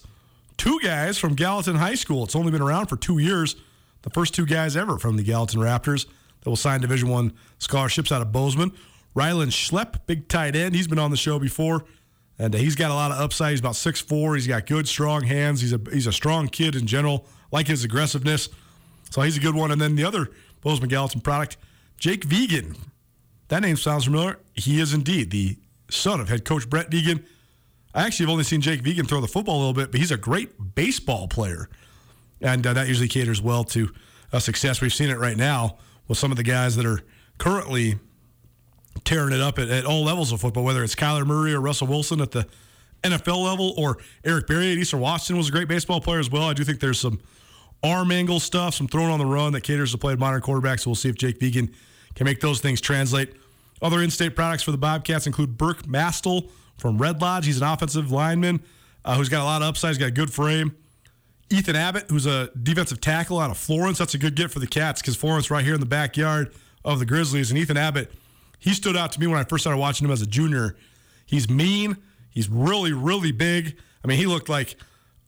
Two guys from Gallatin High School. It's only been around for two years. The first two guys ever from the Gallatin Raptors that will sign Division One scholarships out of Bozeman. Rylan Schlepp, big tight end. He's been on the show before, and uh, he's got a lot of upside. He's about 6'4". He's got good, strong hands. He's a he's a strong kid in general. Like his aggressiveness, so he's a good one. And then the other Bozeman Gallatin product, Jake Vigen. That name sounds familiar. He is indeed the son of head coach Brent Vigen. I actually have only seen Jake Vigen throw the football a little bit, but he's a great baseball player. And uh, that usually caters well to uh, success. We've seen it right now with some of the guys that are currently tearing it up at, at all levels of football, whether it's Kyler Murray or Russell Wilson at the NFL level or Eric Barriere at Eastern Washington was a great baseball player as well. I do think there's some arm angle stuff, some throwing on the run that caters to play modern quarterbacks. So we'll see if Jake Vigen can make those things translate. Other in-state products for the Bobcats include Burke Mastel from Red Lodge. He's an offensive lineman uh, who's got a lot of upside. He's got a good frame. Ethan Abbott, who's a defensive tackle out of Florence. That's a good get for the Cats because Florence right here in the backyard of the Grizzlies. And Ethan Abbott, he stood out to me when I first started watching him as a junior. He's mean. He's really, really big. I mean, he looked like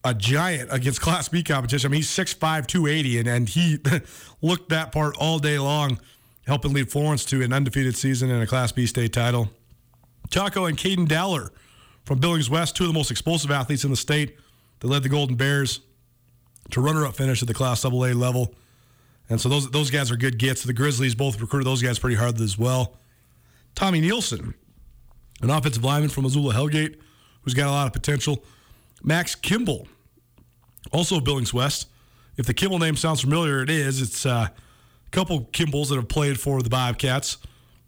a giant against Class B competition. I mean, he's 6'5", 280, and, and he looked that part all day long, helping lead Florence to an undefeated season and a Class B state title. Taco and Caden Dowler from Billings West, two of the most explosive athletes in the state. that led the Golden Bears to runner-up finish at the Class AA level. And so those those guys are good gets. The Grizzlies both recruited those guys pretty hard as well. Tommy Nielsen, an offensive lineman from Missoula Hellgate, who's got a lot of potential. Max Kimball, also Billings West. If the Kimball name sounds familiar, it is. It's uh, couple Kimballs that have played for the Bobcats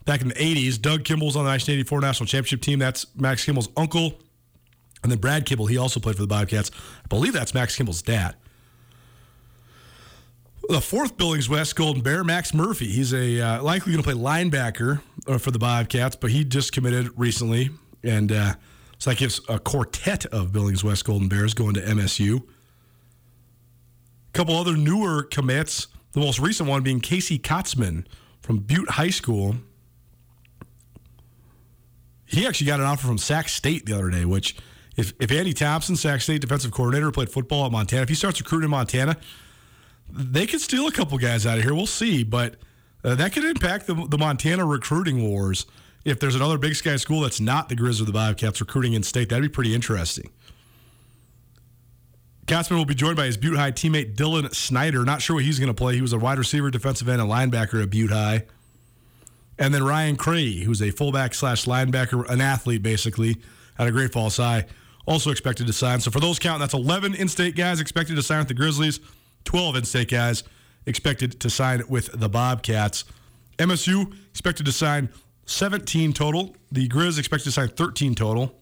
back in the 80s. Doug Kimball's on the 1984 National Championship team. That's Max Kimball's uncle. And then Brad Kimball, he also played for the Bobcats. I believe that's Max Kimball's dad. The fourth Billings West Golden Bear, Max Murphy. He's a uh, likely going to play linebacker uh, for the Bobcats, but he just committed recently, and uh, so that gives a quartet of Billings West Golden Bears going to MSU. A couple other newer commits. The most recent one being Casey Kotzman from Butte High School. He actually got an offer from Sac State the other day, which if, if Andy Thompson, Sac State defensive coordinator, played football at Montana, if he starts recruiting in Montana, they could steal a couple guys out of here. We'll see, but uh, that could impact the, the Montana recruiting wars. If there's another Big Sky school that's not the Grizz or the Bobcats recruiting in state, that'd be pretty interesting. Katzman will be joined by his Butte High teammate Dylan Snyder. Not sure what he's going to play. He was a wide receiver, defensive end, and linebacker at Butte High. And then Ryan Cray, who's a fullback slash linebacker, an athlete basically, out of Great Falls High, also expected to sign. So for those count, that's 11 in-state guys expected to sign with the Grizzlies. 12 in-state guys expected to sign with the Bobcats. MSU expected to sign 17 total. The Grizz expected to sign 13 total.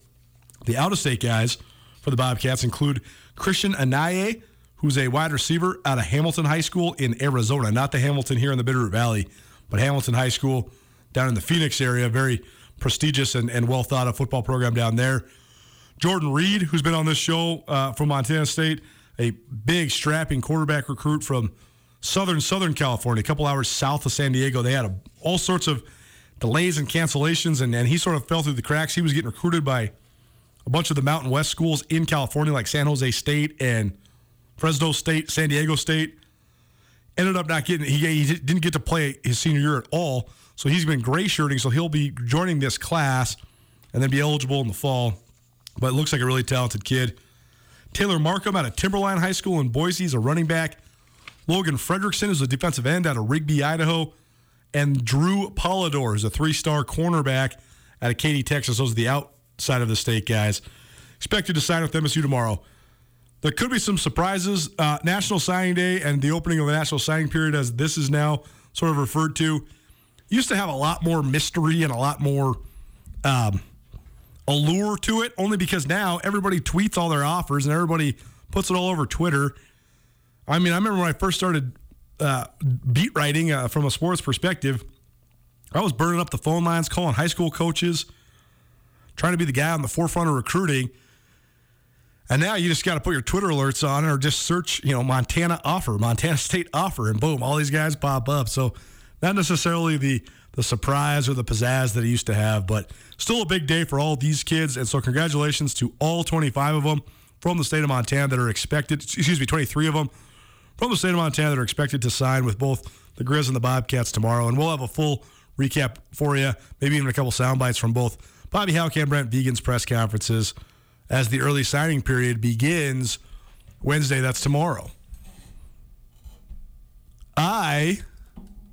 The out-of-state guys for the Bobcats include Christian Anaye, who's a wide receiver out of Hamilton High School in Arizona, not the Hamilton here in the Bitterroot Valley, but Hamilton High School down in the Phoenix area, very prestigious and, and well thought of football program down there. Jordan Reed, who's been on this show uh, from Montana State, a big strapping quarterback recruit from southern Southern California, a couple hours south of San Diego. They had a, all sorts of delays and cancellations, and, and he sort of fell through the cracks. He was getting recruited by a bunch of the Mountain West schools in California, like San Jose State and Fresno State, San Diego State. Ended up not getting, he, he didn't get to play his senior year at all. So he's been gray shirting, so he'll be joining this class and then be eligible in the fall. But looks like a really talented kid. Taylor Markham out of Timberline High School in Boise is a running back. Logan Fredrickson is a defensive end out of Rigby, Idaho. And Drew Polidor is a three star cornerback out of Katy, Texas. Those are the outside of the state guys. Expected to sign with MSU tomorrow. There could be some surprises. Uh, National Signing Day and the opening of the National Signing Period, as this is now sort of referred to, used to have a lot more mystery and a lot more um, allure to it only because now everybody tweets all their offers and everybody puts it all over Twitter. I mean, I remember when I first started uh, beat writing uh, from a sports perspective, I was burning up the phone lines, calling high school coaches, trying to be the guy on the forefront of recruiting. And now you just got to put your Twitter alerts on or just search, you know, Montana offer, Montana State offer, and boom, all these guys pop up. So not necessarily the the surprise or the pizzazz that he used to have, but still a big day for all these kids. And so congratulations to all 25 of them from the state of Montana that are expected, excuse me, 23 of them from the state of Montana that are expected to sign with both the Grizz and the Bobcats tomorrow. And we'll have a full recap for you, maybe even a couple sound bites from both Bobby Hauck and Brent Vigen's press conferences as the early signing period begins Wednesday. That's tomorrow. I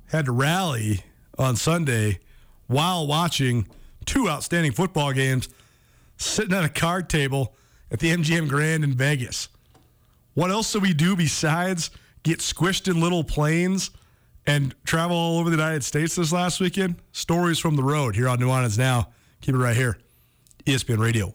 had to rally on Sunday while watching two outstanding football games sitting at a card table at the MGM Grand in Vegas. What else do we do besides get squished in little planes and travel all over the United States this last weekend? Stories from the road here on Nuanez Now. Keep it right here. ESPN Radio.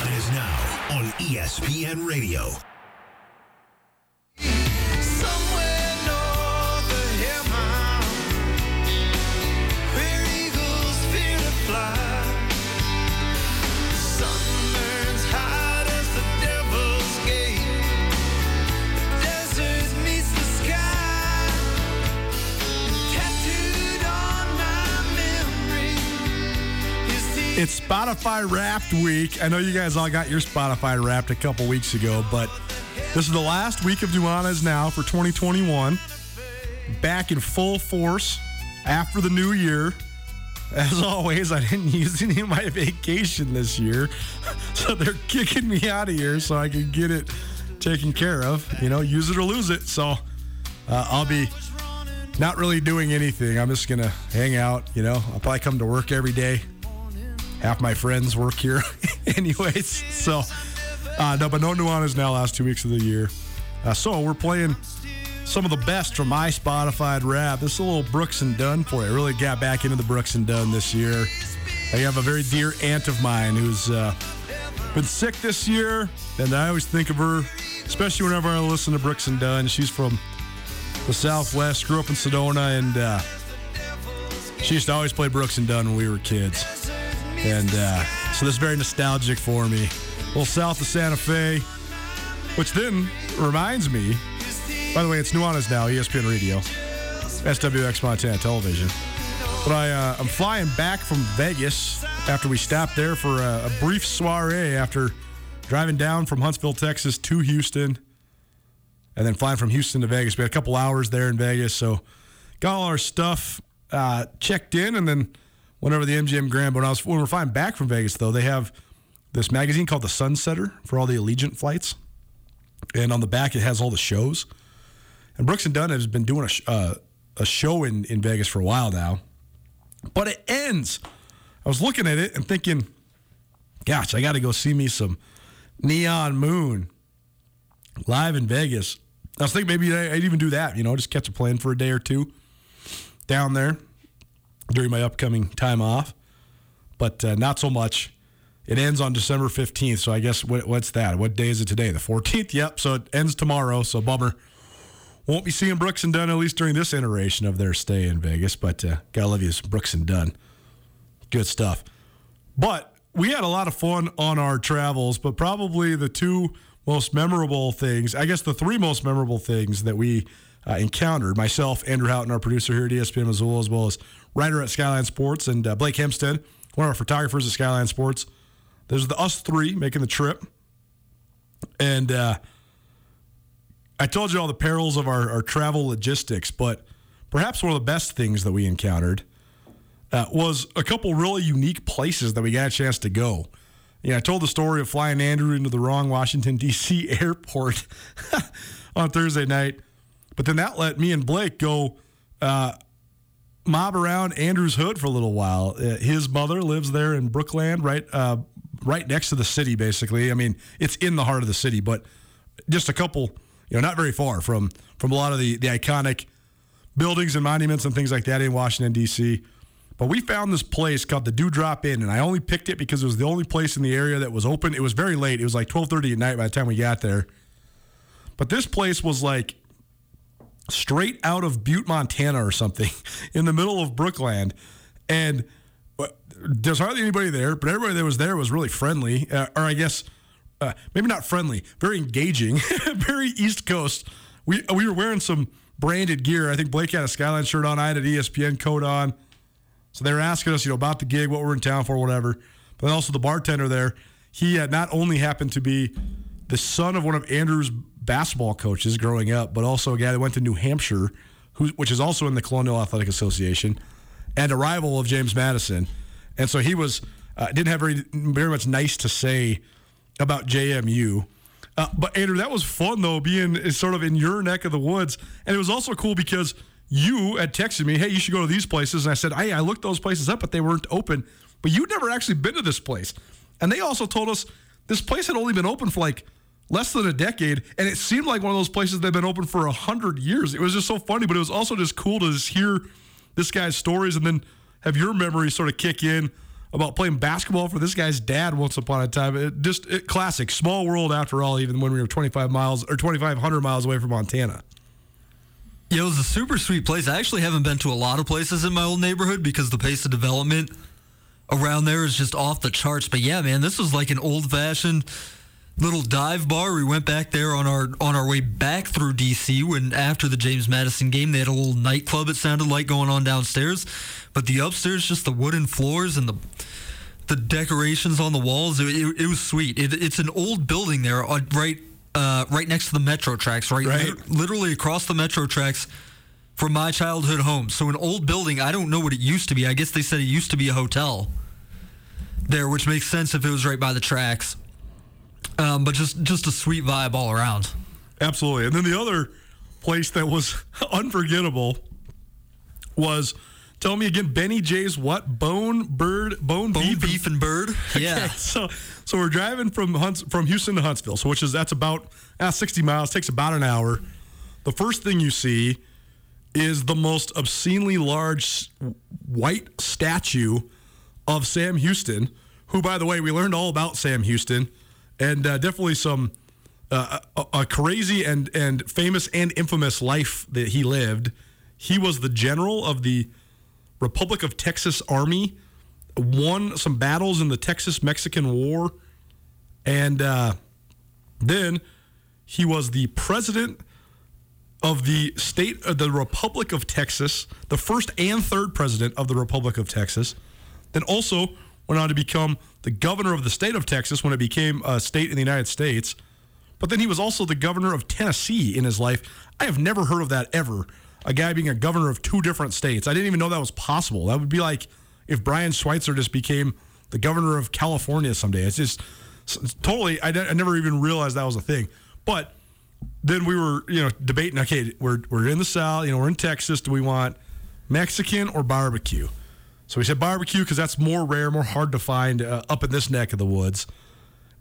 Nuanez now on ESPN Radio. It's Spotify Wrapped Week. I know you guys all got your Spotify Wrapped a couple weeks ago, but this is the last week of Nuanez now for 2021. Back in full force after the new year. As always, I didn't use any of my vacation this year, so they're kicking me out of here so I can get it taken care of. You know, use it or lose it. So uh, I'll be not really doing anything. I'm just gonna hang out. You know, I'll probably come to work every day half my friends work here anyways so uh, no but no Nuanez now last two weeks of the year. Uh, so we're playing some of the best from my spotify rap. This is a little brooks and dunn for you. I really got back into the brooks and dunn this year. I have a very dear aunt of mine who's uh, been sick this year and i always think of her especially whenever i listen to brooks and dunn. She's from the southwest grew up in sedona and uh, she used to always play brooks and dunn when we were kids and uh, so this is very nostalgic for me. A little south of Santa Fe, which then reminds me, by the way, it's Nuanez now, ESPN Radio, SWX Montana Television. But I, uh, I'm flying back from Vegas after we stopped there for a, a brief soiree after driving down from Huntsville, Texas to Houston, and then flying from Houston to Vegas. We had a couple hours there in Vegas, so got all our stuff uh, checked in, and then whenever the MGM Grand. But when I was when we we're flying back from Vegas, though, they have this magazine called the Sunseeker for all the Allegiant flights, and on the back it has all the shows. And Brooks and Dunn has been doing a uh, a show in in Vegas for a while now, but it ends. I was looking at it and thinking, gosh, I got to go see me some Neon Moon live in Vegas. I was thinking maybe I'd even do that, you know, just catch a plane for a day or two down there during my upcoming time off, but uh, not so much. It ends on December 15th, so I guess what, what's that? What day is it today? The 14th? Yep, so it ends tomorrow, so bummer. Won't be seeing Brooks and Dunn at least during this iteration of their stay in Vegas, but uh, gotta love you, Brooks and Dunn. Good stuff. But we had a lot of fun on our travels, but probably the two most memorable things, I guess the three most memorable things that we uh, encountered, myself, Andrew Houghton, our producer here at ESPN Missoula, as well as writer at Skyline Sports, and uh, Blake Hempstead, one of our photographers at Skyline Sports. There's the us three making the trip. And uh, I told you all the perils of our, our travel logistics, but perhaps one of the best things that we encountered uh, was a couple really unique places that we got a chance to go. Yeah, I told the story of flying Andrew into the wrong Washington D.C. airport on Thursday night, but then that let me and Blake go uh, mob around Andrew's hood for a little while. Uh, his mother lives there in Brookland, right, uh, right next to the city. Basically, I mean, it's in the heart of the city, but just a couple, you know, not very far from from a lot of the the iconic buildings and monuments and things like that in Washington D.C. But we found this place called the Dewdrop Inn, and I only picked it because it was the only place in the area that was open. It was very late; it was like twelve thirty at night by the time we got there. But this place was like straight out of Butte, Montana, or something, in the middle of Brookland, and uh, there's hardly anybody there. But everybody that was there was really friendly, uh, or I guess uh, maybe not friendly, very engaging, very East Coast. We we were wearing some branded gear. I think Blake had a Skyline shirt on. I had an ESPN coat on. So they were asking us, you know, about the gig, what we're in town for, whatever. But also the bartender there, he had not only happened to be the son of one of Andrew's basketball coaches growing up, but also a guy that went to New Hampshire, who, which is also in the Colonial Athletic Association, and a rival of James Madison. And so he was uh, didn't have very very much nice to say about JMU. Uh, but Andrew, that was fun though, being sort of in your neck of the woods, and it was also cool because you had texted me, "Hey, you should go to these places," and I said, "Hey, I looked those places up, but they weren't open." But you'd never actually been to this place, and they also told us this place had only been open for like less than a decade, and it seemed like one of those places had been open for a hundred years. It was just so funny, but it was also just cool to just hear this guy's stories and then have your memories sort of kick in about playing basketball for this guy's dad once upon a time. It just it, classic, small world after all. Even when we were 25 miles or 2,500 miles away from Montana. Yeah, it was a super sweet place. I actually haven't been to a lot of places in my old neighborhood because the pace of development around there is just off the charts. But yeah, man, this was like an old fashioned little dive bar. We went back there on our on our way back through DC when after the James Madison game they had a little nightclub it sounded like going on downstairs. But the upstairs just the wooden floors and the the decorations on the walls it, it, it was sweet. It, it's an old building there uh, right uh, right next to the metro tracks, right? Right. Lit- literally across the metro tracks from my childhood home. So an old building, I don't know what it used to be. I guess they said it used to be a hotel there, which makes sense if it was right by the tracks. Um, but just just a sweet vibe all around. Absolutely. And then the other place that was unforgettable was tell me again Benny J's what bone bird bone, Bone beef, beef, and bird. Yeah. so so we're driving from Hunts, from Houston to Huntsville, so which is that's about uh, 60 miles, takes about an hour. The first thing you see is the most obscenely large white statue of Sam Houston, who by the way we learned all about Sam Houston, and uh, definitely some uh, a, a crazy and and famous and infamous life that he lived. He was the general of the Republic of Texas Army, won some battles in the Texas Mexican War, and uh, then he was the president of the state of the Republic of Texas, the first and third president of the Republic of Texas. Then also went on to become the governor of the state of Texas when it became a state in the United States. But then he was also the governor of Tennessee in his life. I have never heard of that ever. A guy being a governor of two different states. I didn't even know that was possible. That would be like if Brian Schweitzer just became the governor of California someday. It's just it's totally, I, I never even realized that was a thing. But then we were, you know, debating. Okay, we're we're in the South. You know, we're in Texas. Do we want Mexican or barbecue? So we said barbecue because that's more rare, more hard to find uh, up in this neck of the woods.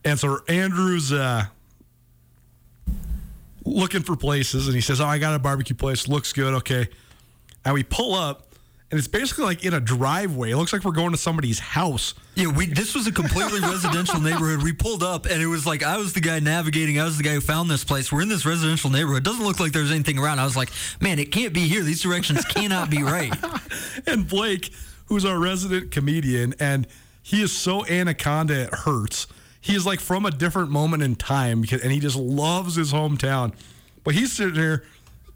And so Andrew's uh, looking for places, and he says, "Oh, I got a barbecue place. Looks good. Okay." And we pull up, and it's basically like in a driveway. It looks like we're going to somebody's house. Yeah, we this was a completely residential neighborhood. We pulled up and it was like I was the guy navigating. I was the guy who found this place. We're in this residential neighborhood. Doesn't look like there's anything around. I was like, man, it can't be here. These directions cannot be right. and Blake, who's our resident comedian, and he is so anaconda it hurts. He is like from a different moment in time, and he just loves his hometown. But he's sitting here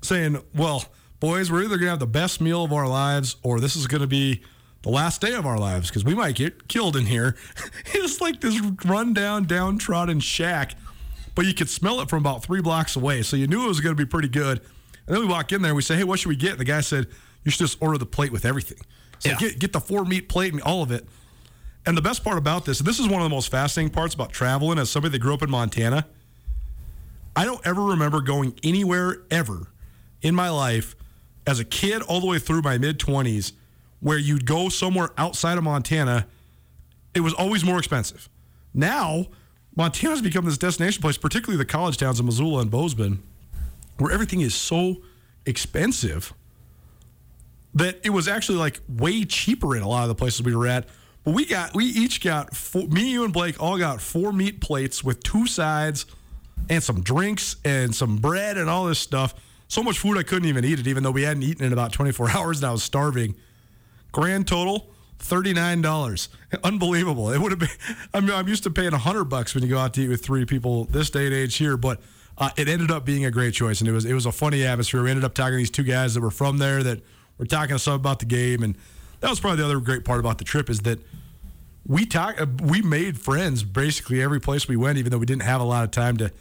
saying, "Well, boys, we're either gonna have the best meal of our lives, or this is gonna be the last day of our lives because we might get killed in here." it's like this rundown, downtrodden shack, but you could smell it from about three blocks away, so you knew it was gonna be pretty good. And then we walk in there, and we say, "Hey, what should we get?" And the guy said, "You should just order the plate with everything." So Yeah. get, get the four meat plate and all of it. And the best part about this, and this is one of the most fascinating parts about traveling as somebody that grew up in Montana. I don't ever remember going anywhere ever in my life as a kid all the way through my mid 20s where you'd go somewhere outside of Montana. It was always more expensive. Now, Montana's become this destination place, particularly the college towns of Missoula and Bozeman, where everything is so expensive that it was actually like way cheaper in a lot of the places we were at. But we got, we each got, four, me, you, and Blake all got four meat plates with two sides and some drinks and some bread and all this stuff. So much food I couldn't even eat it, even though we hadn't eaten in about 24 hours and I was starving. Grand total, $39. Unbelievable. It would have been, I mean, I'm used to paying 100 bucks when you go out to eat with three people this day and age here, but uh, it ended up being a great choice. And it was, it was a funny atmosphere. We ended up talking to these two guys that were from there that were talking some about the game. And that was probably the other great part about the trip is that we talk, uh, we made friends basically every place we went, even though we didn't have a lot of time to,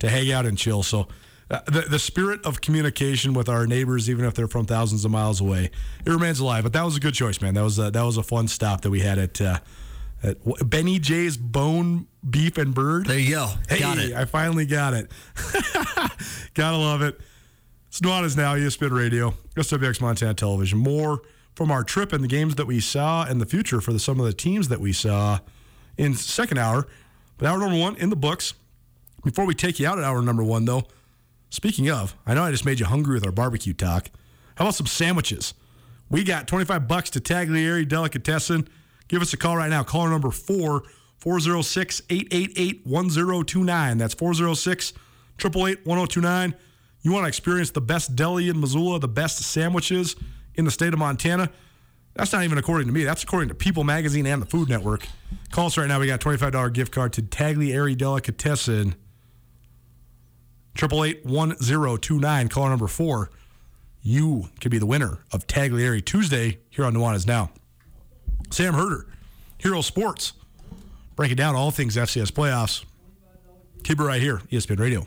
to hang out and chill. So uh, the, the spirit of communication with our neighbors, even if they're from thousands of miles away, it remains alive. But that was a good choice, man. That was a, that was a fun stop that we had at, uh, at Benny J's Bone Beef and Bird. There you go. Hey, Got it. I finally got it. Gotta love it. It's Nuanez now, ESPN Radio, SWX Montana Television. More from our trip and the games that we saw and the future for the, some of the teams that we saw in second hour. But hour number one in the books. Before we take you out at hour number one, though, speaking of, I know I just made you hungry with our barbecue talk. How about some sandwiches? We got 25 bucks to Tagliare Delicatessen. Give us a call right now. Caller number four, 406 888 1029. That's 406 888 1029. You want to experience the best deli in Missoula, the best sandwiches in the state of Montana? That's not even according to me. That's according to People Magazine and the Food Network. Call us right now. We got a $25 gift card to Tagliare Delicatessen. 888-1029, caller number four. You could be the winner of Tagliare Tuesday here on Nuanez Now. Sam Herder, Hero Sports. Breaking down all things FCS playoffs. Keep it right here, ESPN Radio.